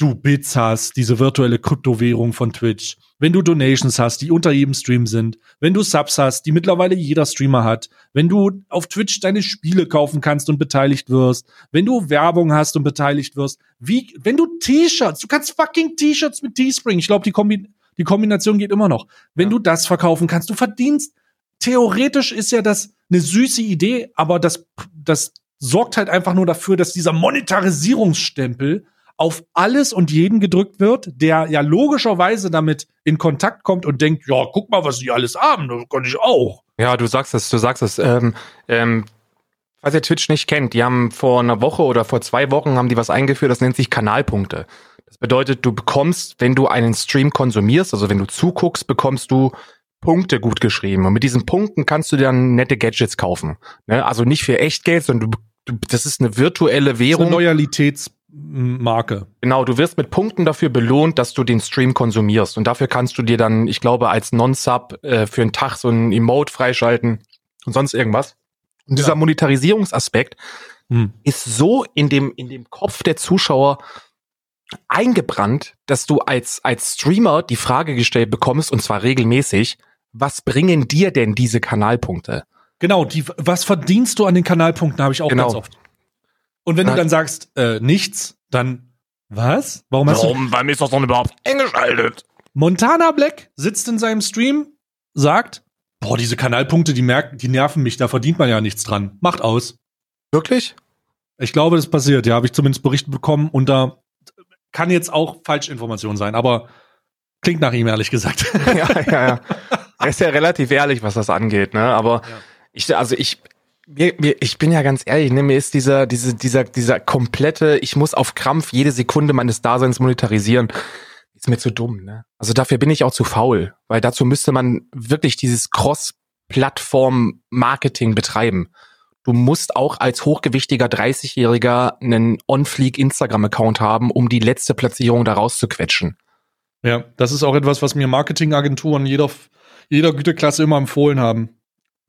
du Bits hast, diese virtuelle Kryptowährung von Twitch, wenn du Donations hast, die unter jedem Stream sind, wenn du Subs hast, die mittlerweile jeder Streamer hat, wenn du auf Twitch deine Spiele kaufen kannst und beteiligt wirst, wenn du Werbung hast und beteiligt wirst, wie, wenn du T-Shirts, du kannst fucking T-Shirts mit Teespring, ich glaube, die, Kombi die Kombination geht immer noch. Wenn Ja. du das verkaufen kannst, du verdienst, theoretisch ist ja das eine süße Idee, aber das, das sorgt halt einfach nur dafür, dass dieser Monetarisierungsstempel auf alles und jeden gedrückt wird, der ja logischerweise damit in Kontakt kommt und denkt, ja, guck mal, was die alles haben, das kann ich auch. Ja, du sagst es, du sagst es. Ähm, ähm, falls ihr Twitch nicht kennt, die haben vor einer Woche oder vor zwei Wochen haben die was eingeführt, das nennt sich Kanalpunkte. Das bedeutet, du bekommst, wenn du einen Stream konsumierst, also wenn du zuguckst, bekommst du Punkte gut geschrieben. Und mit diesen Punkten kannst du dir dann nette Gadgets kaufen. Ne? Also nicht für Echtgeld, sondern du, du, das ist eine virtuelle Das ist Währung. eine Loyalitätsmarke. Genau, du wirst mit Punkten dafür belohnt, dass du den Stream konsumierst. Und dafür kannst du dir dann, ich glaube, als Non-Sub äh, für einen Tag so ein Emote freischalten und sonst irgendwas. Und dieser Ja. Monetarisierungsaspekt Hm. ist so in dem, in dem Kopf der Zuschauer eingebrannt, dass du als, als Streamer die Frage gestellt bekommst, und zwar regelmäßig, was bringen dir denn diese Kanalpunkte? Genau, die, was verdienst du an den Kanalpunkten, habe ich auch Genau. ganz oft. Und wenn du Ja. dann sagst, äh, nichts, dann was? Warum hast du Warum ist das doch überhaupt eingeschaltet? Montana Black sitzt in seinem Stream, sagt, boah, diese Kanalpunkte, die merken, die nerven mich, da verdient man ja nichts dran. Macht aus. Wirklich? Ich glaube, das passiert, ja, habe ich zumindest Berichte bekommen und da kann jetzt auch Falschinformation sein, aber klingt nach ihm, ehrlich gesagt. ja, ja, ja. Er ist ja relativ ehrlich, was das angeht, ne? Aber Ja. ich, also ich, mir, mir, ich bin ja ganz ehrlich, ne, mir ist dieser, diese, dieser, dieser komplette, ich muss auf Krampf jede Sekunde meines Daseins monetarisieren, ist mir zu dumm, ne? Also dafür bin ich auch zu faul, weil dazu müsste man wirklich dieses Cross-Plattform-Marketing betreiben. Du musst auch als hochgewichtiger 30-Jähriger einen On-Fleek-Instagram-Account haben, um die letzte Platzierung da rauszuquetschen. ja, das ist auch etwas, was mir Marketingagenturen jeder, jeder Güteklasse immer empfohlen haben.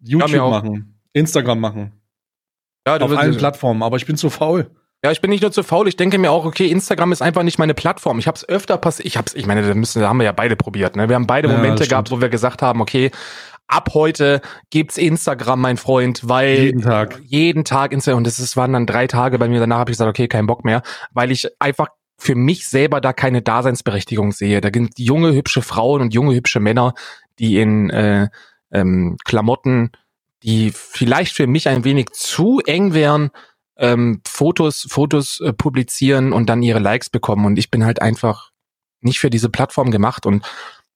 YouTube auch. machen, Instagram machen, Ja, auf allen Plattformen, aber ich bin zu faul. Ja, ich bin nicht nur zu faul, ich denke mir auch, okay, Instagram ist einfach nicht meine Plattform. Ich habe es öfter passiert, ich hab's, ich meine, da müssen, da haben wir ja beide probiert, ne? Wir haben beide Ja, Momente gehabt, wo wir gesagt haben, okay, ab heute gibt's Instagram, mein Freund, weil Jeden Tag. jeden Tag Instagram und das ist, waren dann drei Tage bei mir. Danach habe ich gesagt, okay, kein Bock mehr, weil ich einfach für mich selber da keine Daseinsberechtigung sehe. Da sind junge hübsche Frauen und junge hübsche Männer, die in äh, ähm, Klamotten, die vielleicht für mich ein wenig zu eng wären, ähm, Fotos, Fotos äh, publizieren und dann ihre Likes bekommen. Und ich bin halt einfach nicht für diese Plattform gemacht und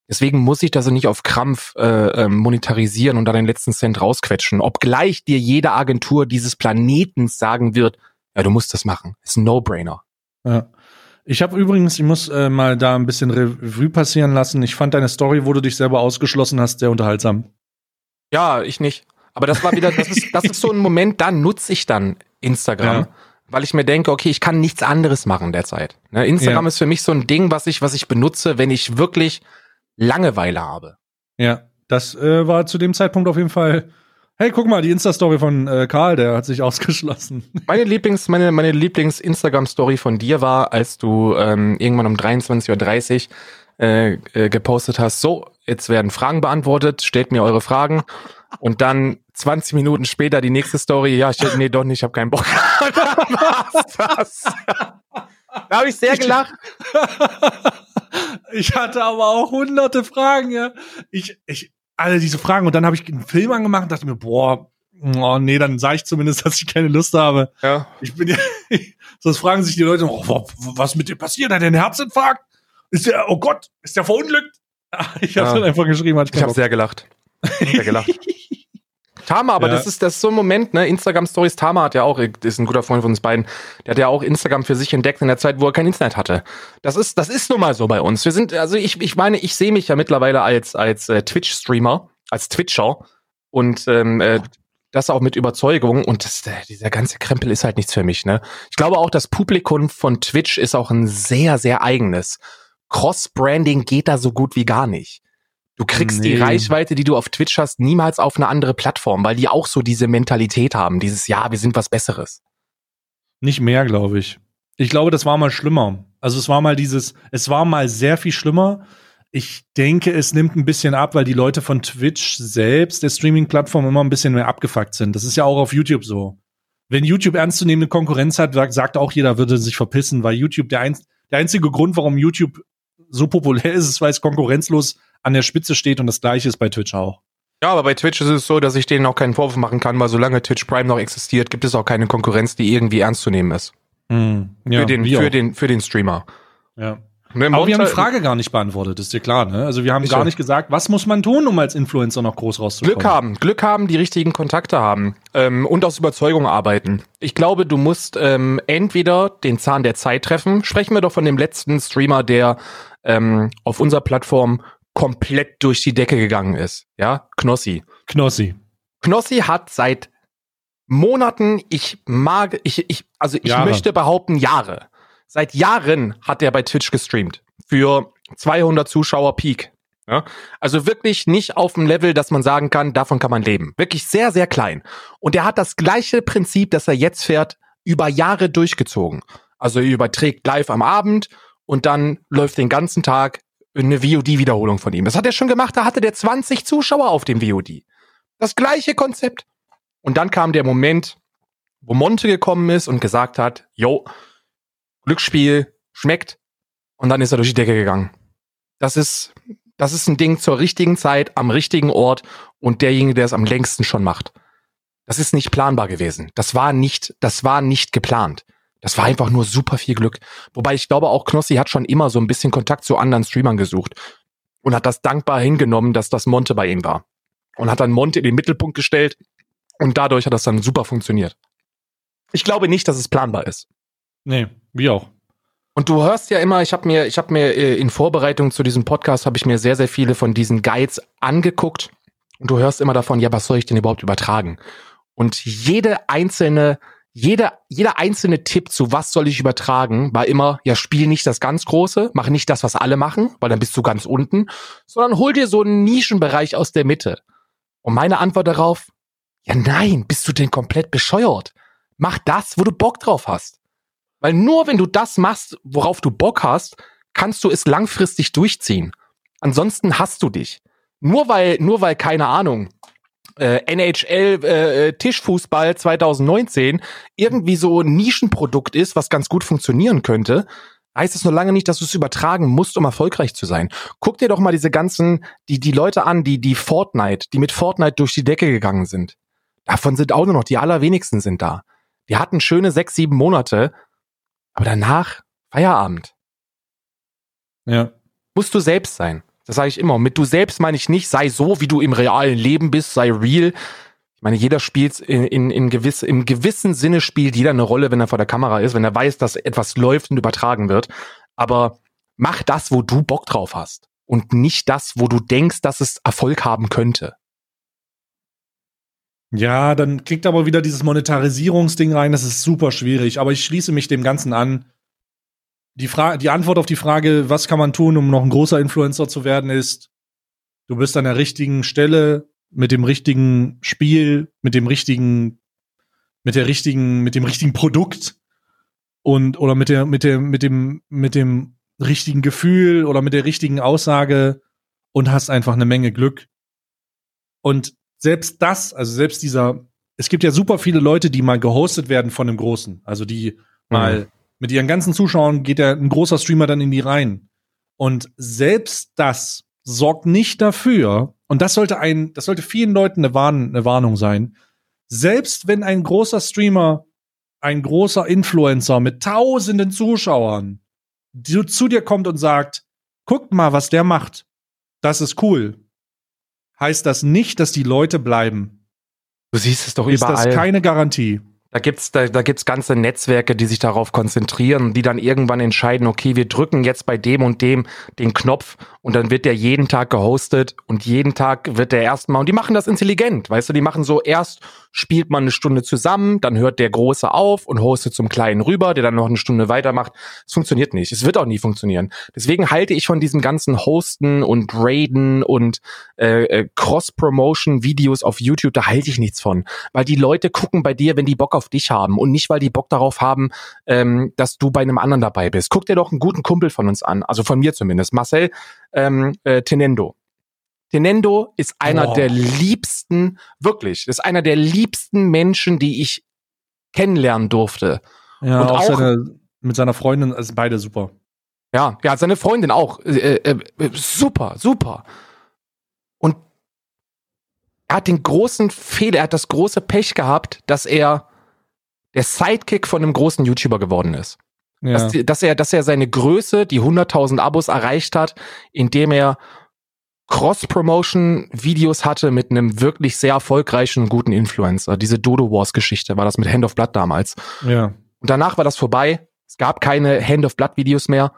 deswegen muss ich das nicht auf Krampf äh, ähm, monetarisieren und da den letzten Cent rausquetschen. Obgleich dir jede Agentur dieses Planetens sagen wird, ja, du musst das machen. Ist ein No-Brainer. Ja. Ich habe übrigens, ich muss äh, mal da ein bisschen Revue passieren lassen. Ich fand deine Story, wo du dich selber ausgeschlossen hast, sehr unterhaltsam. Ja, ich nicht. Aber das war wieder, das ist, das ist so ein Moment, da nutze ich dann Instagram, Ja. weil ich mir denke, okay, ich kann nichts anderes machen derzeit. Ne, Instagram Ja. ist für mich so ein Ding, was ich, was ich benutze, wenn ich wirklich Langeweile habe. Ja, das äh, war zu dem Zeitpunkt auf jeden Fall. Hey, guck mal, die Insta-Story von äh, Karl, der hat sich ausgeschlossen. Meine Lieblings, meine, meine Lieblings-Instagram-Story von dir war, als du ähm, irgendwann um 23.30 Uhr äh, äh, gepostet hast, so, jetzt werden Fragen beantwortet, stellt mir eure Fragen. Und dann 20 Minuten später die nächste Story, ja, ich, nee, doch nicht, ich habe keinen Bock. Das. Da habe ich sehr gelacht. ich hatte aber auch hunderte Fragen, ja. Ich, ich, alle diese Fragen und dann habe ich einen Film angemacht und dachte mir, boah, oh nee, dann sage ich zumindest, dass ich keine Lust habe. Ja. Ich bin ja, sonst fragen sich die Leute, oh, wa- was mit dir passiert? Hat er einen Herzinfarkt? Ist der, oh Gott, ist der verunglückt? Ich habe Ja. dann einfach geschrieben, hat Ich habe sehr gelacht. Sehr gelacht. Tama, aber Ja. das ist das ist so ein Moment, ne? Instagram Stories. Tama hat ja auch, ist ein guter Freund von uns beiden. Der hat ja auch Instagram für sich entdeckt in der Zeit, wo er kein Internet hatte. Das ist, das ist nun mal so bei uns. Wir sind, also ich, ich meine, ich sehe mich ja mittlerweile als als äh, Twitch-Streamer, als Twitcher und ähm, äh, das auch mit Überzeugung. Und das, dieser ganze Krempel ist halt nichts für mich. Ne? Ich glaube auch, das Publikum von Twitch ist auch ein sehr, sehr eigenes. Cross-Branding geht da so gut wie gar nicht. Du kriegst nee. die Reichweite, die du auf Twitch hast, niemals auf eine andere Plattform, weil die auch so diese Mentalität haben, dieses Ja, wir sind was Besseres. Nicht mehr, glaube ich. Ich glaube, das war mal schlimmer. Also es war mal dieses, es war mal sehr viel schlimmer. Ich denke, es nimmt ein bisschen ab, weil die Leute von Twitch selbst, der Streaming-Plattform, immer ein bisschen mehr abgefuckt sind. Das ist ja auch auf YouTube so. Wenn YouTube ernstzunehmende Konkurrenz hat, sagt auch jeder, würde sich verpissen, weil YouTube der, ein, der einzige Grund, warum YouTube so populär ist, ist, weil es konkurrenzlos an der Spitze steht und das gleiche ist bei Twitch auch. Ja, aber bei Twitch ist es so, dass ich denen auch keinen Vorwurf machen kann, weil solange Twitch Prime noch existiert, gibt es auch keine Konkurrenz, die irgendwie ernst zu nehmen ist. Hm, ja, für, den, für, den, für den Streamer. Ja. Aber wir haben die Frage gar nicht beantwortet, ist dir klar, ne? Also wir haben gar nicht gesagt, was muss man tun, um als Influencer noch groß rauszukommen? Glück haben, Glück haben, die richtigen Kontakte haben ähm, und aus Überzeugung arbeiten. Ich glaube, du musst ähm, entweder den Zahn der Zeit treffen. Sprechen wir doch von dem letzten Streamer, der ähm, auf unserer Plattform komplett durch die Decke gegangen ist. Ja, Knossi. Knossi. Knossi hat seit Monaten, ich mag, ich, ich, also ich Jahre. möchte behaupten Jahre. Seit Jahren hat er bei Twitch gestreamt. Für 200 Zuschauer Peak. Ja? Also wirklich nicht auf dem Level, dass man sagen kann, davon kann man leben. Wirklich sehr, sehr klein. Und er hat das gleiche Prinzip, das er jetzt fährt, über Jahre durchgezogen. Also er überträgt live am Abend und dann läuft den ganzen Tag eine VOD-Wiederholung von ihm. Das hat er schon gemacht, da hatte der 20 Zuschauer auf dem VOD. Das gleiche Konzept. Und dann kam der Moment, wo Monte gekommen ist und gesagt hat, yo, Glücksspiel schmeckt. Und dann ist er durch die Decke gegangen. Das ist, das ist ein Ding zur richtigen Zeit, am richtigen Ort und derjenige, der es am längsten schon macht. Das ist nicht planbar gewesen. Das war nicht, das war nicht geplant. Das war einfach nur super viel Glück. Wobei ich glaube, auch Knossi hat schon immer so ein bisschen Kontakt zu anderen Streamern gesucht und hat das dankbar hingenommen, dass das Monte bei ihm war. Und hat dann Monte in den Mittelpunkt gestellt und dadurch hat das dann super funktioniert. Ich glaube nicht, dass es planbar ist. Nee, wie auch. Und du hörst ja immer, ich habe mir, ich habe mir äh, in Vorbereitung zu diesem Podcast habe ich mir sehr, sehr viele von diesen Guides angeguckt und du hörst immer davon, ja, was soll ich denn überhaupt übertragen? Und jede einzelne jeder, jeder einzelne Tipp zu was soll ich übertragen, war immer, ja, spiel nicht das ganz Große, mach nicht das, was alle machen, weil dann bist du ganz unten, sondern hol dir so einen Nischenbereich aus der Mitte. Und meine Antwort darauf, ja nein, bist du denn komplett bescheuert? Mach das, wo du Bock drauf hast. Weil nur wenn du das machst, worauf du Bock hast, kannst du es langfristig durchziehen. Ansonsten hast du dich. Nur weil, nur weil, keine Ahnung, äh, NHL äh, Tischfußball 2019 irgendwie so ein Nischenprodukt ist, was ganz gut funktionieren könnte, heißt es nur lange nicht, dass du es übertragen musst, um erfolgreich zu sein. Guck dir doch mal diese ganzen, die, die Leute an, die, die Fortnite, die mit Fortnite durch die Decke gegangen sind. Davon sind auch nur noch die allerwenigsten sind da. Die hatten schöne sechs, sieben Monate, aber danach Feierabend. Ja. Musst du selbst sein. Das sage ich immer. Mit du selbst meine ich nicht, sei so, wie du im realen Leben bist, sei real. Ich meine, jeder spielt in, in, in gewiss, im gewissen Sinne spielt jeder eine Rolle, wenn er vor der Kamera ist, wenn er weiß, dass etwas läuft und übertragen wird. Aber mach das, wo du Bock drauf hast. Und nicht das, wo du denkst, dass es Erfolg haben könnte. Ja, dann kriegt aber wieder dieses Monetarisierungsding rein. Das ist super schwierig. Aber ich schließe mich dem Ganzen an die, Frage, die Antwort auf die Frage, was kann man tun, um noch ein großer Influencer zu werden, ist, du bist an der richtigen Stelle mit dem richtigen Spiel, mit dem richtigen, mit der richtigen, mit dem richtigen Produkt und oder mit der, mit dem, mit dem, mit dem richtigen Gefühl oder mit der richtigen Aussage und hast einfach eine Menge Glück. Und selbst das, also selbst dieser, es gibt ja super viele Leute, die mal gehostet werden von einem Großen, also die mal mhm mit ihren ganzen Zuschauern geht ja ein großer Streamer dann in die Reihen. Und selbst das sorgt nicht dafür, und das sollte ein, das sollte vielen Leuten eine, Warn, eine Warnung sein, selbst wenn ein großer Streamer, ein großer Influencer mit tausenden Zuschauern die zu dir kommt und sagt, guckt mal, was der macht. Das ist cool. Heißt das nicht, dass die Leute bleiben. Du siehst es doch überall. Ist das keine Garantie. Da gibt's da, da gibt's ganze Netzwerke, die sich darauf konzentrieren, die dann irgendwann entscheiden, okay, wir drücken jetzt bei dem und dem den Knopf und dann wird der jeden Tag gehostet und jeden Tag wird der erstmal und die machen das intelligent, weißt du, die machen so erst spielt man eine Stunde zusammen, dann hört der Große auf und hostet zum Kleinen rüber, der dann noch eine Stunde weitermacht. Es funktioniert nicht. Es wird auch nie funktionieren. Deswegen halte ich von diesem ganzen Hosten und Raiden und äh, äh, Cross-Promotion-Videos auf YouTube, da halte ich nichts von. Weil die Leute gucken bei dir, wenn die Bock auf dich haben und nicht, weil die Bock darauf haben, ähm, dass du bei einem anderen dabei bist. Guck dir doch einen guten Kumpel von uns an, also von mir zumindest, Marcel ähm, äh, Tenendo. Tenendo ist einer oh. der liebsten, wirklich, ist einer der liebsten Menschen, die ich kennenlernen durfte. Ja, und auch, auch seine, mit seiner Freundin, also beide super. Ja, ja, seine Freundin auch. Äh, äh, äh, super, super. Und er hat den großen Fehler, er hat das große Pech gehabt, dass er der Sidekick von einem großen YouTuber geworden ist. Ja. Dass, dass, er, dass er seine Größe, die 100.000 Abos erreicht hat, indem er Cross-Promotion-Videos hatte mit einem wirklich sehr erfolgreichen und guten Influencer. Diese Dodo Wars-Geschichte war das mit Hand of Blood damals. Ja. Und danach war das vorbei. Es gab keine Hand of Blood-Videos mehr.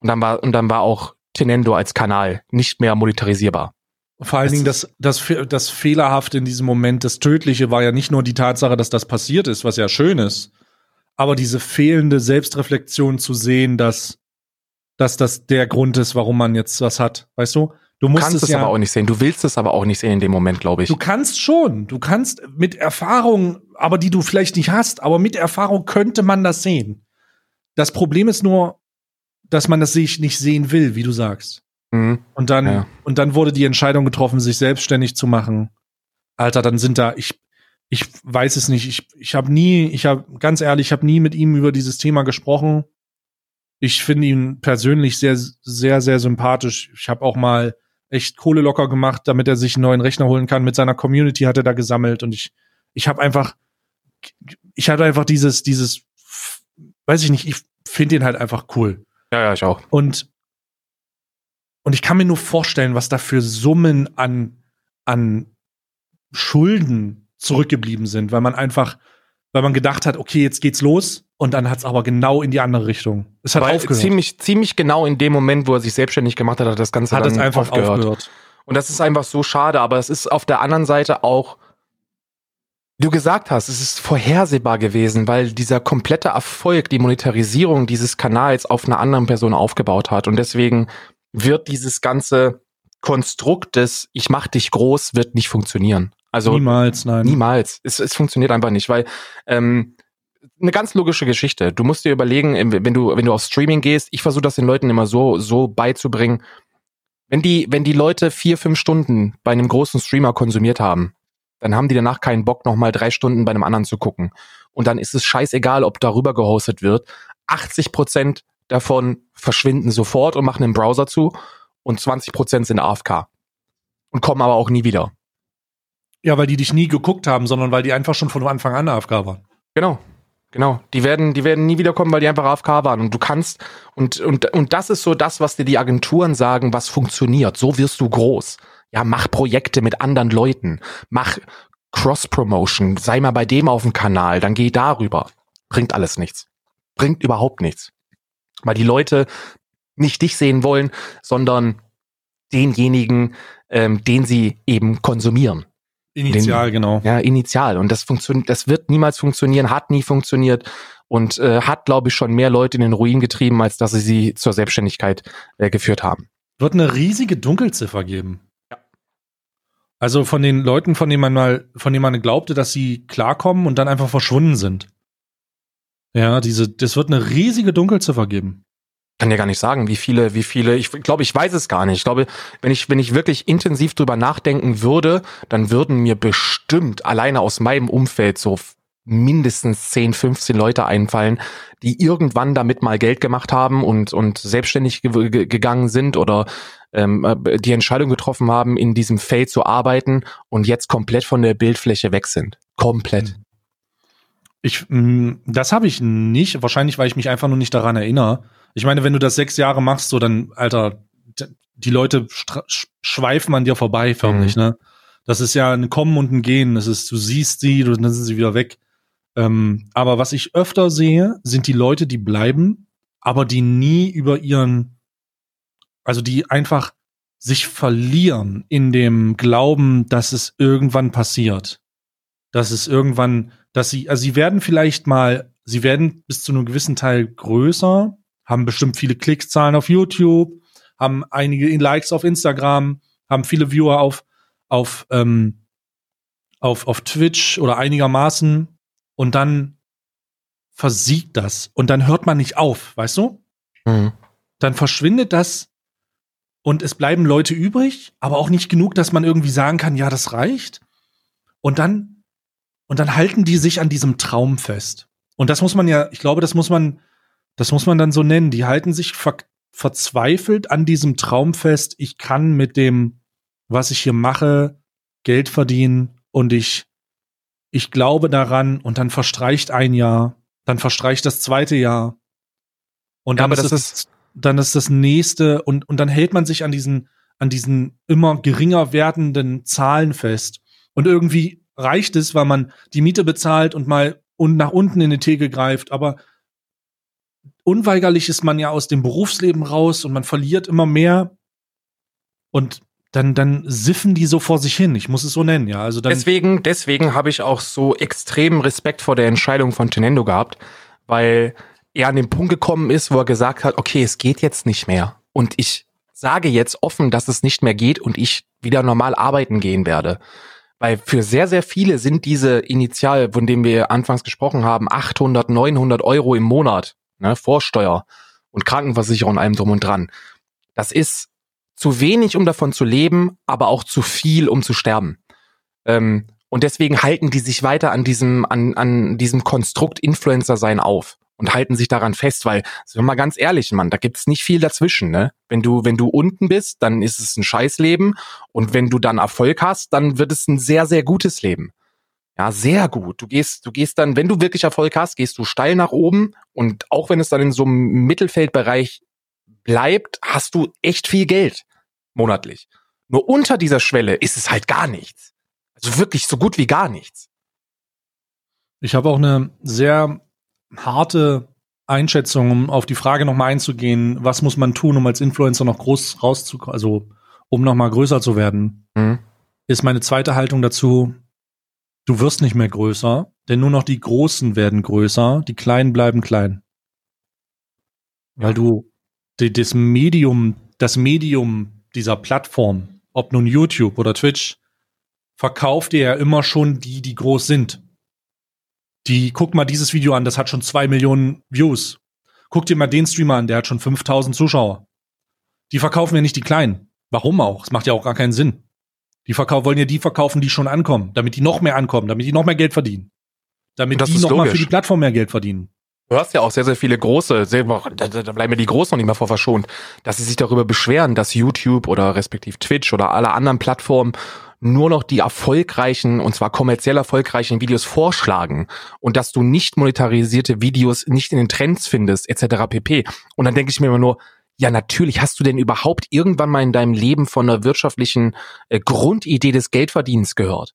Und dann war, und dann war auch Tenendo als Kanal nicht mehr monetarisierbar. Vor allen Dingen das, das, das Fehlerhafte in diesem Moment, das Tödliche war ja nicht nur die Tatsache, dass das passiert ist, was ja schön ist, aber diese fehlende Selbstreflexion zu sehen, dass, dass das der Grund ist, warum man jetzt was hat. Weißt du? Du musst kannst es, ja, aber auch nicht sehen. Du willst es aber auch nicht sehen in dem Moment, glaube ich. Du kannst schon. Du kannst mit Erfahrung, aber die du vielleicht nicht hast, aber mit Erfahrung könnte man das sehen. Das Problem ist nur, dass man das sich nicht sehen will, wie du sagst. Mhm. Und dann, ja. und dann wurde die Entscheidung getroffen, sich selbstständig zu machen. Alter, dann sind da, ich, ich weiß es nicht. Ich, ich habe nie, ich habe, ganz ehrlich, ich habe nie mit ihm über dieses Thema gesprochen. Ich finde ihn persönlich sehr, sehr, sehr sympathisch. Ich habe auch mal echt Kohle locker gemacht, damit er sich einen neuen Rechner holen kann. Mit seiner Community hat er da gesammelt und ich, ich habe einfach, ich hatte einfach dieses, dieses, weiß ich nicht, ich finde ihn halt einfach cool. Ja, ja, ich auch. Und, und ich kann mir nur vorstellen, was da für Summen an, an Schulden zurückgeblieben sind, weil man einfach, weil man gedacht hat, okay, jetzt geht's los und dann hat's aber genau in die andere Richtung. Es hat weil aufgehört. Ziemlich, ziemlich genau in dem Moment, wo er sich selbstständig gemacht hat, hat das Ganze hat dann es einfach aufgehört. aufgehört. Und das ist einfach so schade, aber es ist auf der anderen Seite auch, du gesagt hast, es ist vorhersehbar gewesen, weil dieser komplette Erfolg, die Monetarisierung dieses Kanals auf einer anderen Person aufgebaut hat. Und deswegen wird dieses ganze Konstrukt des Ich mach dich groß wird nicht funktionieren. Also niemals, nein. Niemals. Es, es funktioniert einfach nicht, weil ähm, eine ganz logische Geschichte. Du musst dir überlegen, wenn du wenn du auf Streaming gehst, ich versuche das den Leuten immer so so beizubringen. Wenn die wenn die Leute vier fünf Stunden bei einem großen Streamer konsumiert haben, dann haben die danach keinen Bock noch mal drei Stunden bei einem anderen zu gucken. Und dann ist es scheißegal, ob darüber gehostet wird. 80 Prozent davon verschwinden sofort und machen den Browser zu und 20 Prozent sind AFK und kommen aber auch nie wieder. Ja, weil die dich nie geguckt haben, sondern weil die einfach schon von Anfang an AFK waren. Genau. Genau, die werden, die werden nie wiederkommen, weil die einfach AFK waren. Und du kannst, und, und, und das ist so das, was dir die Agenturen sagen, was funktioniert. So wirst du groß. Ja, mach Projekte mit anderen Leuten. Mach Cross-Promotion. Sei mal bei dem auf dem Kanal, dann geh darüber. Bringt alles nichts. Bringt überhaupt nichts. Weil die Leute nicht dich sehen wollen, sondern denjenigen, ähm, den sie eben konsumieren. Initial, den, genau. Ja, initial. Und das funktioniert, das wird niemals funktionieren, hat nie funktioniert und äh, hat, glaube ich, schon mehr Leute in den Ruin getrieben, als dass sie sie zur Selbstständigkeit äh, geführt haben. Wird eine riesige Dunkelziffer geben. Ja. Also von den Leuten, von denen man mal, von denen man glaubte, dass sie klarkommen und dann einfach verschwunden sind. Ja, diese, das wird eine riesige Dunkelziffer geben kann ja gar nicht sagen, wie viele, wie viele, ich glaube, ich weiß es gar nicht. Ich glaube, wenn ich, wenn ich wirklich intensiv drüber nachdenken würde, dann würden mir bestimmt alleine aus meinem Umfeld so mindestens 10, 15 Leute einfallen, die irgendwann damit mal Geld gemacht haben und, und selbstständig ge gegangen sind oder ähm, äh, die Entscheidung getroffen haben, in diesem Feld zu arbeiten und jetzt komplett von der Bildfläche weg sind. Komplett. Ich, mm, das habe ich nicht, wahrscheinlich, weil ich mich einfach nur nicht daran erinnere. Ich meine, wenn du das sechs Jahre machst, so dann, Alter, die Leute schweifen an dir vorbei, förmlich, mhm. ne? Das ist ja ein Kommen und ein Gehen. Das ist, du siehst sie, dann sind sie wieder weg. Ähm, aber was ich öfter sehe, sind die Leute, die bleiben, aber die nie über ihren, also die einfach sich verlieren in dem Glauben, dass es irgendwann passiert. dass es irgendwann, dass sie, also sie werden vielleicht mal, sie werden bis zu einem gewissen Teil größer, haben bestimmt viele Klickzahlen auf YouTube, haben einige Likes auf Instagram, haben viele Viewer auf, auf, ähm, auf, auf Twitch oder einigermaßen und dann versiegt das und dann hört man nicht auf, weißt du? Mhm. Dann verschwindet das und es bleiben Leute übrig, aber auch nicht genug, dass man irgendwie sagen kann, ja, das reicht. Und dann, und dann halten die sich an diesem Traum fest. Und das muss man ja, ich glaube, das muss man, das muss man dann so nennen. Die halten sich ver verzweifelt an diesem Traum fest. Ich kann mit dem, was ich hier mache, Geld verdienen und ich, ich glaube daran und dann verstreicht ein Jahr, dann verstreicht das zweite Jahr. Und dann, ja, ist, das ist, dann ist das nächste und, und dann hält man sich an diesen, an diesen immer geringer werdenden Zahlen fest. Und irgendwie reicht es, weil man die Miete bezahlt und mal und nach unten in die Theke greift, aber unweigerlich ist man ja aus dem Berufsleben raus und man verliert immer mehr und dann, dann siffen die so vor sich hin. Ich muss es so nennen, ja. Also dann deswegen, deswegen habe ich auch so extremen Respekt vor der Entscheidung von Tenendo gehabt, weil er an den Punkt gekommen ist, wo er gesagt hat, okay, es geht jetzt nicht mehr. Und ich sage jetzt offen, dass es nicht mehr geht und ich wieder normal arbeiten gehen werde. Weil für sehr, sehr viele sind diese Initial, von dem wir anfangs gesprochen haben, 800, 900 Euro im Monat, ne, Vorsteuer und Krankenversicherung und allem drum und dran. Das ist zu wenig, um davon zu leben, aber auch zu viel, um zu sterben. Ähm, und deswegen halten die sich weiter an diesem, an, an diesem Konstrukt Influencer sein auf und halten sich daran fest, weil, sind wir mal ganz ehrlich, Mann, da gibt's nicht viel dazwischen, ne? Wenn du, wenn du unten bist, dann ist es ein Scheißleben und wenn du dann Erfolg hast, dann wird es ein sehr, sehr gutes Leben. Ja, sehr gut. Du gehst, du gehst dann, wenn du wirklich Erfolg hast, gehst du steil nach oben und auch wenn es dann in so einem Mittelfeldbereich bleibt, hast du echt viel Geld monatlich. Nur unter dieser Schwelle ist es halt gar nichts. Also wirklich so gut wie gar nichts. Ich habe auch eine sehr harte Einschätzung, um auf die Frage nochmal einzugehen, was muss man tun, um als Influencer noch groß rauszukommen, also um nochmal größer zu werden, mhm. ist meine zweite Haltung dazu, du wirst nicht mehr größer, denn nur noch die Großen werden größer, die Kleinen bleiben klein. Weil du die, das Medium, das Medium dieser Plattform, ob nun YouTube oder Twitch, verkauft dir ja immer schon die, die groß sind. Die, guck mal dieses Video an, das hat schon zwei Millionen Views. Guck dir mal den Streamer an, der hat schon 5000 Zuschauer. Die verkaufen ja nicht die Kleinen. Warum auch? Es macht ja auch gar keinen Sinn. Die verkaufen, wollen ja die verkaufen, die schon ankommen, damit die noch mehr ankommen, damit die noch mehr Geld verdienen. Damit die noch logisch. mal für die Plattform mehr Geld verdienen. Du hast ja auch sehr, sehr viele große, sehr, da, da bleiben mir die Großen noch nicht mehr vor verschont, dass sie sich darüber beschweren, dass YouTube oder respektiv Twitch oder alle anderen Plattformen nur noch die erfolgreichen, und zwar kommerziell erfolgreichen Videos vorschlagen und dass du nicht monetarisierte Videos nicht in den Trends findest, etc. pp. Und dann denke ich mir immer nur, ja, natürlich. Hast du denn überhaupt irgendwann mal in deinem Leben von einer wirtschaftlichen äh, Grundidee des Geldverdienens gehört?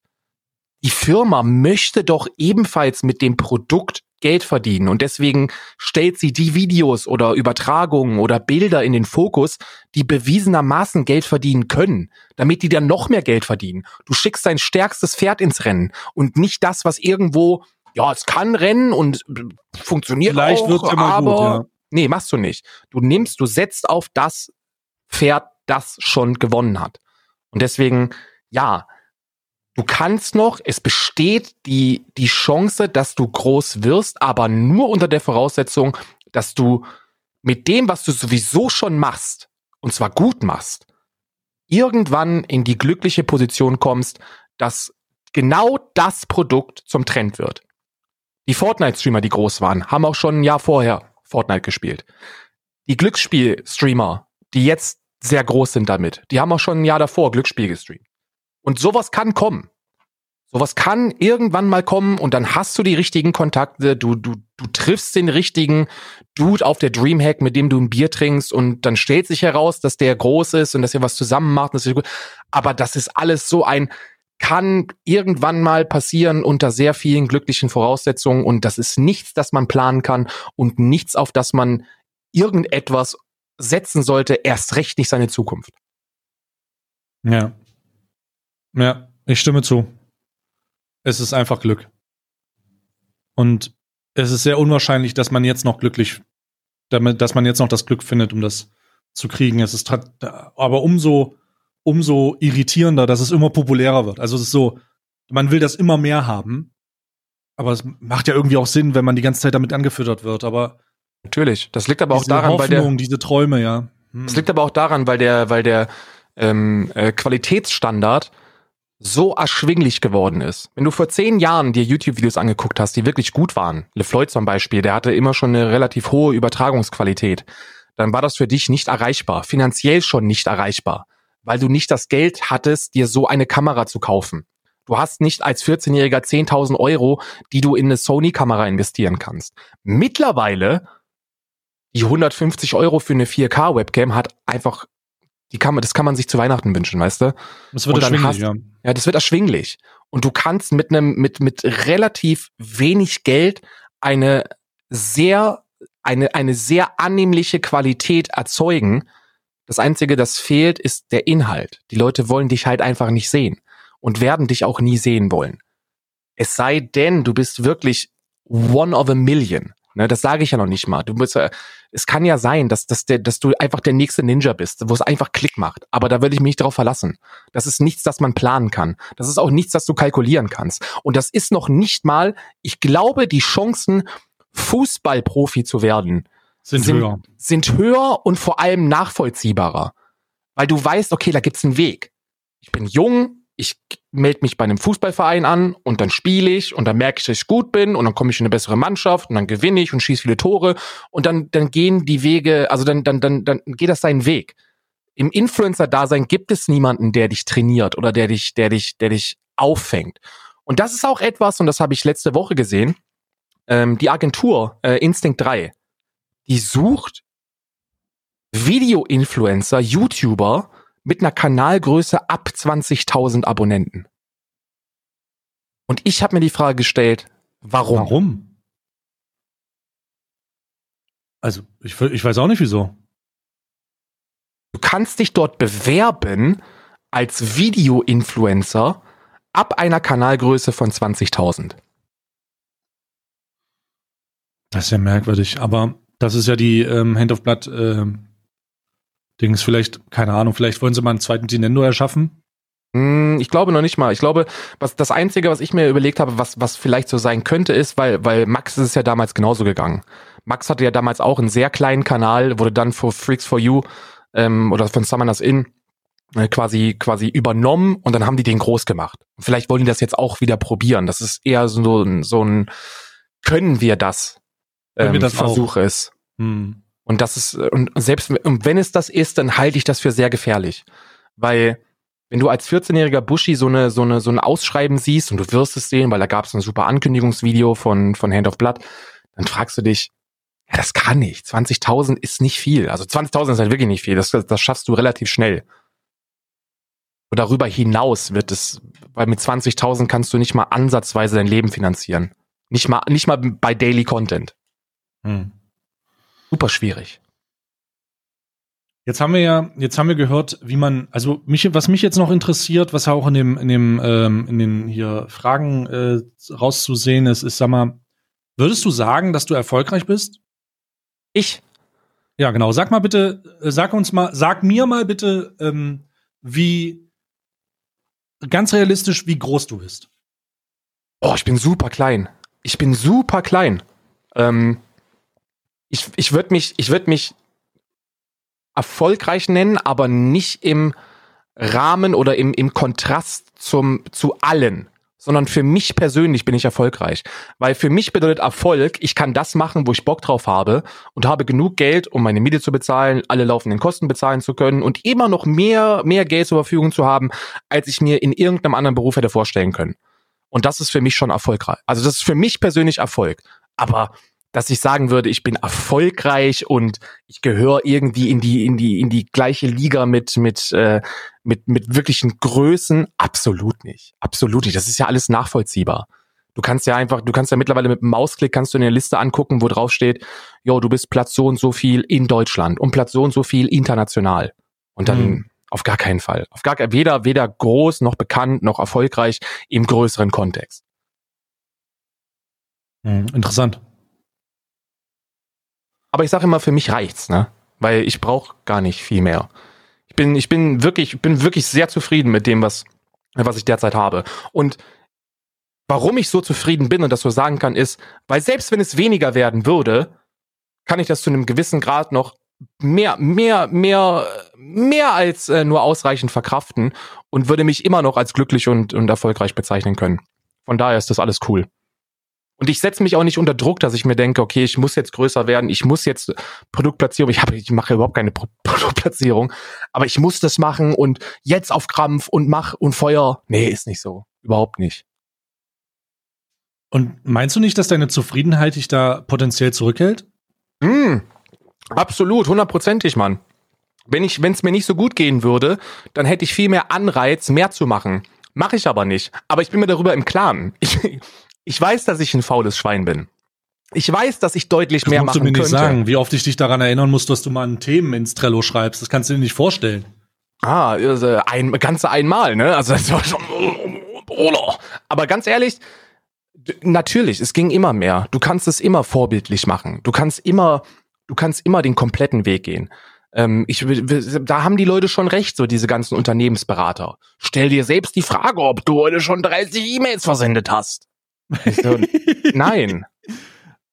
Die Firma möchte doch ebenfalls mit dem Produkt Geld verdienen. Und deswegen stellt sie die Videos oder Übertragungen oder Bilder in den Fokus, die bewiesenermaßen Geld verdienen können, damit die dann noch mehr Geld verdienen. Du schickst dein stärkstes Pferd ins Rennen und nicht das, was irgendwo, ja, es kann rennen und äh, funktioniert Vielleicht auch, wird's immer aber gut, ja. Nee, machst du nicht. Du nimmst, du setzt auf das Pferd, das schon gewonnen hat. Und deswegen, ja, Du kannst noch, es besteht die, die Chance, dass du groß wirst, aber nur unter der Voraussetzung, dass du mit dem, was du sowieso schon machst, und zwar gut machst, irgendwann in die glückliche Position kommst, dass genau das Produkt zum Trend wird. Die Fortnite-Streamer, die groß waren, haben auch schon ein Jahr vorher Fortnite gespielt. Die Glücksspiel-Streamer, die jetzt sehr groß sind damit, die haben auch schon ein Jahr davor Glücksspiel gestreamt. Und sowas kann kommen. Sowas kann irgendwann mal kommen und dann hast du die richtigen Kontakte, du, du, du triffst den richtigen Dude auf der Dreamhack, mit dem du ein Bier trinkst und dann stellt sich heraus, dass der groß ist und dass ihr was zusammen macht. Das ist gut. Aber das ist alles so ein, kann irgendwann mal passieren unter sehr vielen glücklichen Voraussetzungen und das ist nichts, das man planen kann und nichts, auf das man irgendetwas setzen sollte, erst recht nicht seine Zukunft. Ja, ja, ich stimme zu. Es ist einfach Glück. Und es ist sehr unwahrscheinlich, dass man jetzt noch glücklich, damit, dass man jetzt noch das Glück findet, um das zu kriegen. Es ist aber umso, umso irritierender, dass es immer populärer wird. Also es ist so, man will das immer mehr haben. Aber es macht ja irgendwie auch Sinn, wenn man die ganze Zeit damit angefüttert wird. Aber natürlich, das liegt aber auch daran, Hoffnung, weil der diese Träume, ja. Hm. Das liegt aber auch daran, weil der, weil der ähm, äh, Qualitätsstandard so erschwinglich geworden ist. Wenn du vor zehn Jahren dir YouTube-Videos angeguckt hast, die wirklich gut waren, LeFloid zum Beispiel, der hatte immer schon eine relativ hohe Übertragungsqualität, dann war das für dich nicht erreichbar, finanziell schon nicht erreichbar, weil du nicht das Geld hattest, dir so eine Kamera zu kaufen. Du hast nicht als 14-Jähriger 10.000 Euro, die du in eine Sony-Kamera investieren kannst. Mittlerweile, die 150 Euro für eine 4K-Webcam hat einfach, die kann man, das kann man sich zu Weihnachten wünschen, weißt du? Das wird erschwinglich, hast, ja. Ja, das wird erschwinglich. Und du kannst mit einem, mit, mit relativ wenig Geld eine sehr, eine, eine sehr annehmliche Qualität erzeugen. Das einzige, das fehlt, ist der Inhalt. Die Leute wollen dich halt einfach nicht sehen und werden dich auch nie sehen wollen. Es sei denn, du bist wirklich one of a million. Ne, das sage ich ja noch nicht mal. Du musst, äh, es kann ja sein, dass, dass, der, dass du einfach der nächste Ninja bist, wo es einfach Klick macht. Aber da würde ich mich nicht darauf verlassen. Das ist nichts, das man planen kann. Das ist auch nichts, das du kalkulieren kannst. Und das ist noch nicht mal, ich glaube, die Chancen, Fußballprofi zu werden, sind, sind höher. Sind höher und vor allem nachvollziehbarer. Weil du weißt, okay, da gibt's einen Weg. Ich bin jung, ich melde mich bei einem Fußballverein an und dann spiele ich und dann merke ich, dass ich gut bin und dann komme ich in eine bessere Mannschaft und dann gewinne ich und schieße viele Tore und dann, dann gehen die Wege, also dann, dann, dann, dann geht das seinen Weg. Im Influencer-Dasein gibt es niemanden, der dich trainiert oder der dich, der dich, der dich auffängt. Und das ist auch etwas, und das habe ich letzte Woche gesehen, ähm, die Agentur äh, Instinct 3, die sucht Video-Influencer, YouTuber, mit einer Kanalgröße ab 20.000 Abonnenten. Und ich habe mir die Frage gestellt, warum? Warum? Also, ich, ich weiß auch nicht wieso. Du kannst dich dort bewerben als Video-Influencer ab einer Kanalgröße von 20.000. Das ist ja merkwürdig, aber das ist ja die ähm, Hand of Blood äh, Dings. Vielleicht, keine Ahnung, vielleicht wollen sie mal einen zweiten Nintendo erschaffen. Hm, ich glaube noch nicht mal. Ich glaube, was das Einzige, was ich mir überlegt habe, was, was vielleicht so sein könnte, ist, weil, weil Max ist es ja damals genauso gegangen. Max hatte ja damals auch einen sehr kleinen Kanal, wurde dann für Freaks for You ähm, oder von Summoners Inn äh, quasi quasi übernommen und dann haben die den groß gemacht. Vielleicht wollen die das jetzt auch wieder probieren. Das ist eher so so ein können wir das, ähm, können wir das Versuch auch? ist. Hm. Und das ist, und selbst und wenn es das ist, dann halte ich das für sehr gefährlich. Weil, wenn du als 14-jähriger Buschi so eine, so eine, so ein Ausschreiben siehst und du wirst es sehen, weil da gab es ein super Ankündigungsvideo von, von Hand of Blood, dann fragst du dich, ja, das kann nicht. 20.000 ist nicht viel. Also 20.000 ist halt wirklich nicht viel. Das, das schaffst du relativ schnell. Und darüber hinaus wird es, weil mit 20.000 kannst du nicht mal ansatzweise dein Leben finanzieren. Nicht mal, nicht mal bei Daily Content. Hm super schwierig. Jetzt haben wir ja, jetzt haben wir gehört, wie man, also mich, was mich jetzt noch interessiert, was auch in dem, in dem, ähm, in den hier Fragen äh, rauszusehen ist, ist, sag mal, würdest du sagen, dass du erfolgreich bist? Ich? Ja, genau. Sag mal bitte, äh, sag uns mal, sag mir mal bitte, ähm, wie ganz realistisch, wie groß du bist. Oh, ich bin super klein. Ich bin super klein. Ähm, ich, ich würde mich, ich würde mich erfolgreich nennen, aber nicht im Rahmen oder im, im Kontrast zum, zu allen, sondern für mich persönlich bin ich erfolgreich. Weil für mich bedeutet Erfolg, ich kann das machen, wo ich Bock drauf habe und habe genug Geld, um meine Miete zu bezahlen, alle laufenden Kosten bezahlen zu können und immer noch mehr, mehr Geld zur Verfügung zu haben, als ich mir in irgendeinem anderen Beruf hätte vorstellen können. Und das ist für mich schon erfolgreich. Also das ist für mich persönlich Erfolg. Aber dass ich sagen würde, ich bin erfolgreich und ich gehöre irgendwie in die in die in die gleiche Liga mit mit äh, mit mit wirklichen Größen absolut nicht. Absolut nicht. Das ist ja alles nachvollziehbar. Du kannst ja einfach, du kannst ja mittlerweile mit einem Mausklick kannst du eine Liste angucken, wo drauf steht, yo, du bist Platz so und so viel in Deutschland und Platz so und so viel international. Und dann mhm. auf gar keinen Fall. Auf gar weder weder groß noch bekannt noch erfolgreich im größeren Kontext. Mhm, interessant. Aber ich sage immer, für mich reicht's, ne? Weil ich brauche gar nicht viel mehr. Ich bin, ich bin wirklich, bin wirklich sehr zufrieden mit dem, was, was ich derzeit habe. Und warum ich so zufrieden bin und das so sagen kann, ist, weil selbst wenn es weniger werden würde, kann ich das zu einem gewissen Grad noch mehr, mehr, mehr, mehr als äh, nur ausreichend verkraften und würde mich immer noch als glücklich und, und erfolgreich bezeichnen können. Von daher ist das alles cool. Und ich setze mich auch nicht unter Druck, dass ich mir denke, okay, ich muss jetzt größer werden, ich muss jetzt Produktplatzierung, ich habe, ich mache überhaupt keine Pro Produktplatzierung, aber ich muss das machen und jetzt auf Krampf und mach und Feuer. Nee, ist nicht so. Überhaupt nicht. Und meinst du nicht, dass deine Zufriedenheit dich da potenziell zurückhält? Mm, absolut, hundertprozentig, Mann. Wenn ich, wenn es mir nicht so gut gehen würde, dann hätte ich viel mehr Anreiz, mehr zu machen. Mache ich aber nicht. Aber ich bin mir darüber im Klaren. Ich, ich weiß, dass ich ein faules Schwein bin. Ich weiß, dass ich deutlich das mehr machen könnte. Musst du mir nicht sagen, wie oft ich dich daran erinnern muss, dass du mal ein Themen ins Trello schreibst. Das kannst du dir nicht vorstellen. Ah, also ein ganze einmal, ne? Also das war schon aber ganz ehrlich, natürlich, es ging immer mehr. Du kannst es immer vorbildlich machen. Du kannst immer, du kannst immer den kompletten Weg gehen. Ähm, ich, da haben die Leute schon recht, so diese ganzen Unternehmensberater. Stell dir selbst die Frage, ob du heute schon 30 E-Mails versendet hast. So, nein.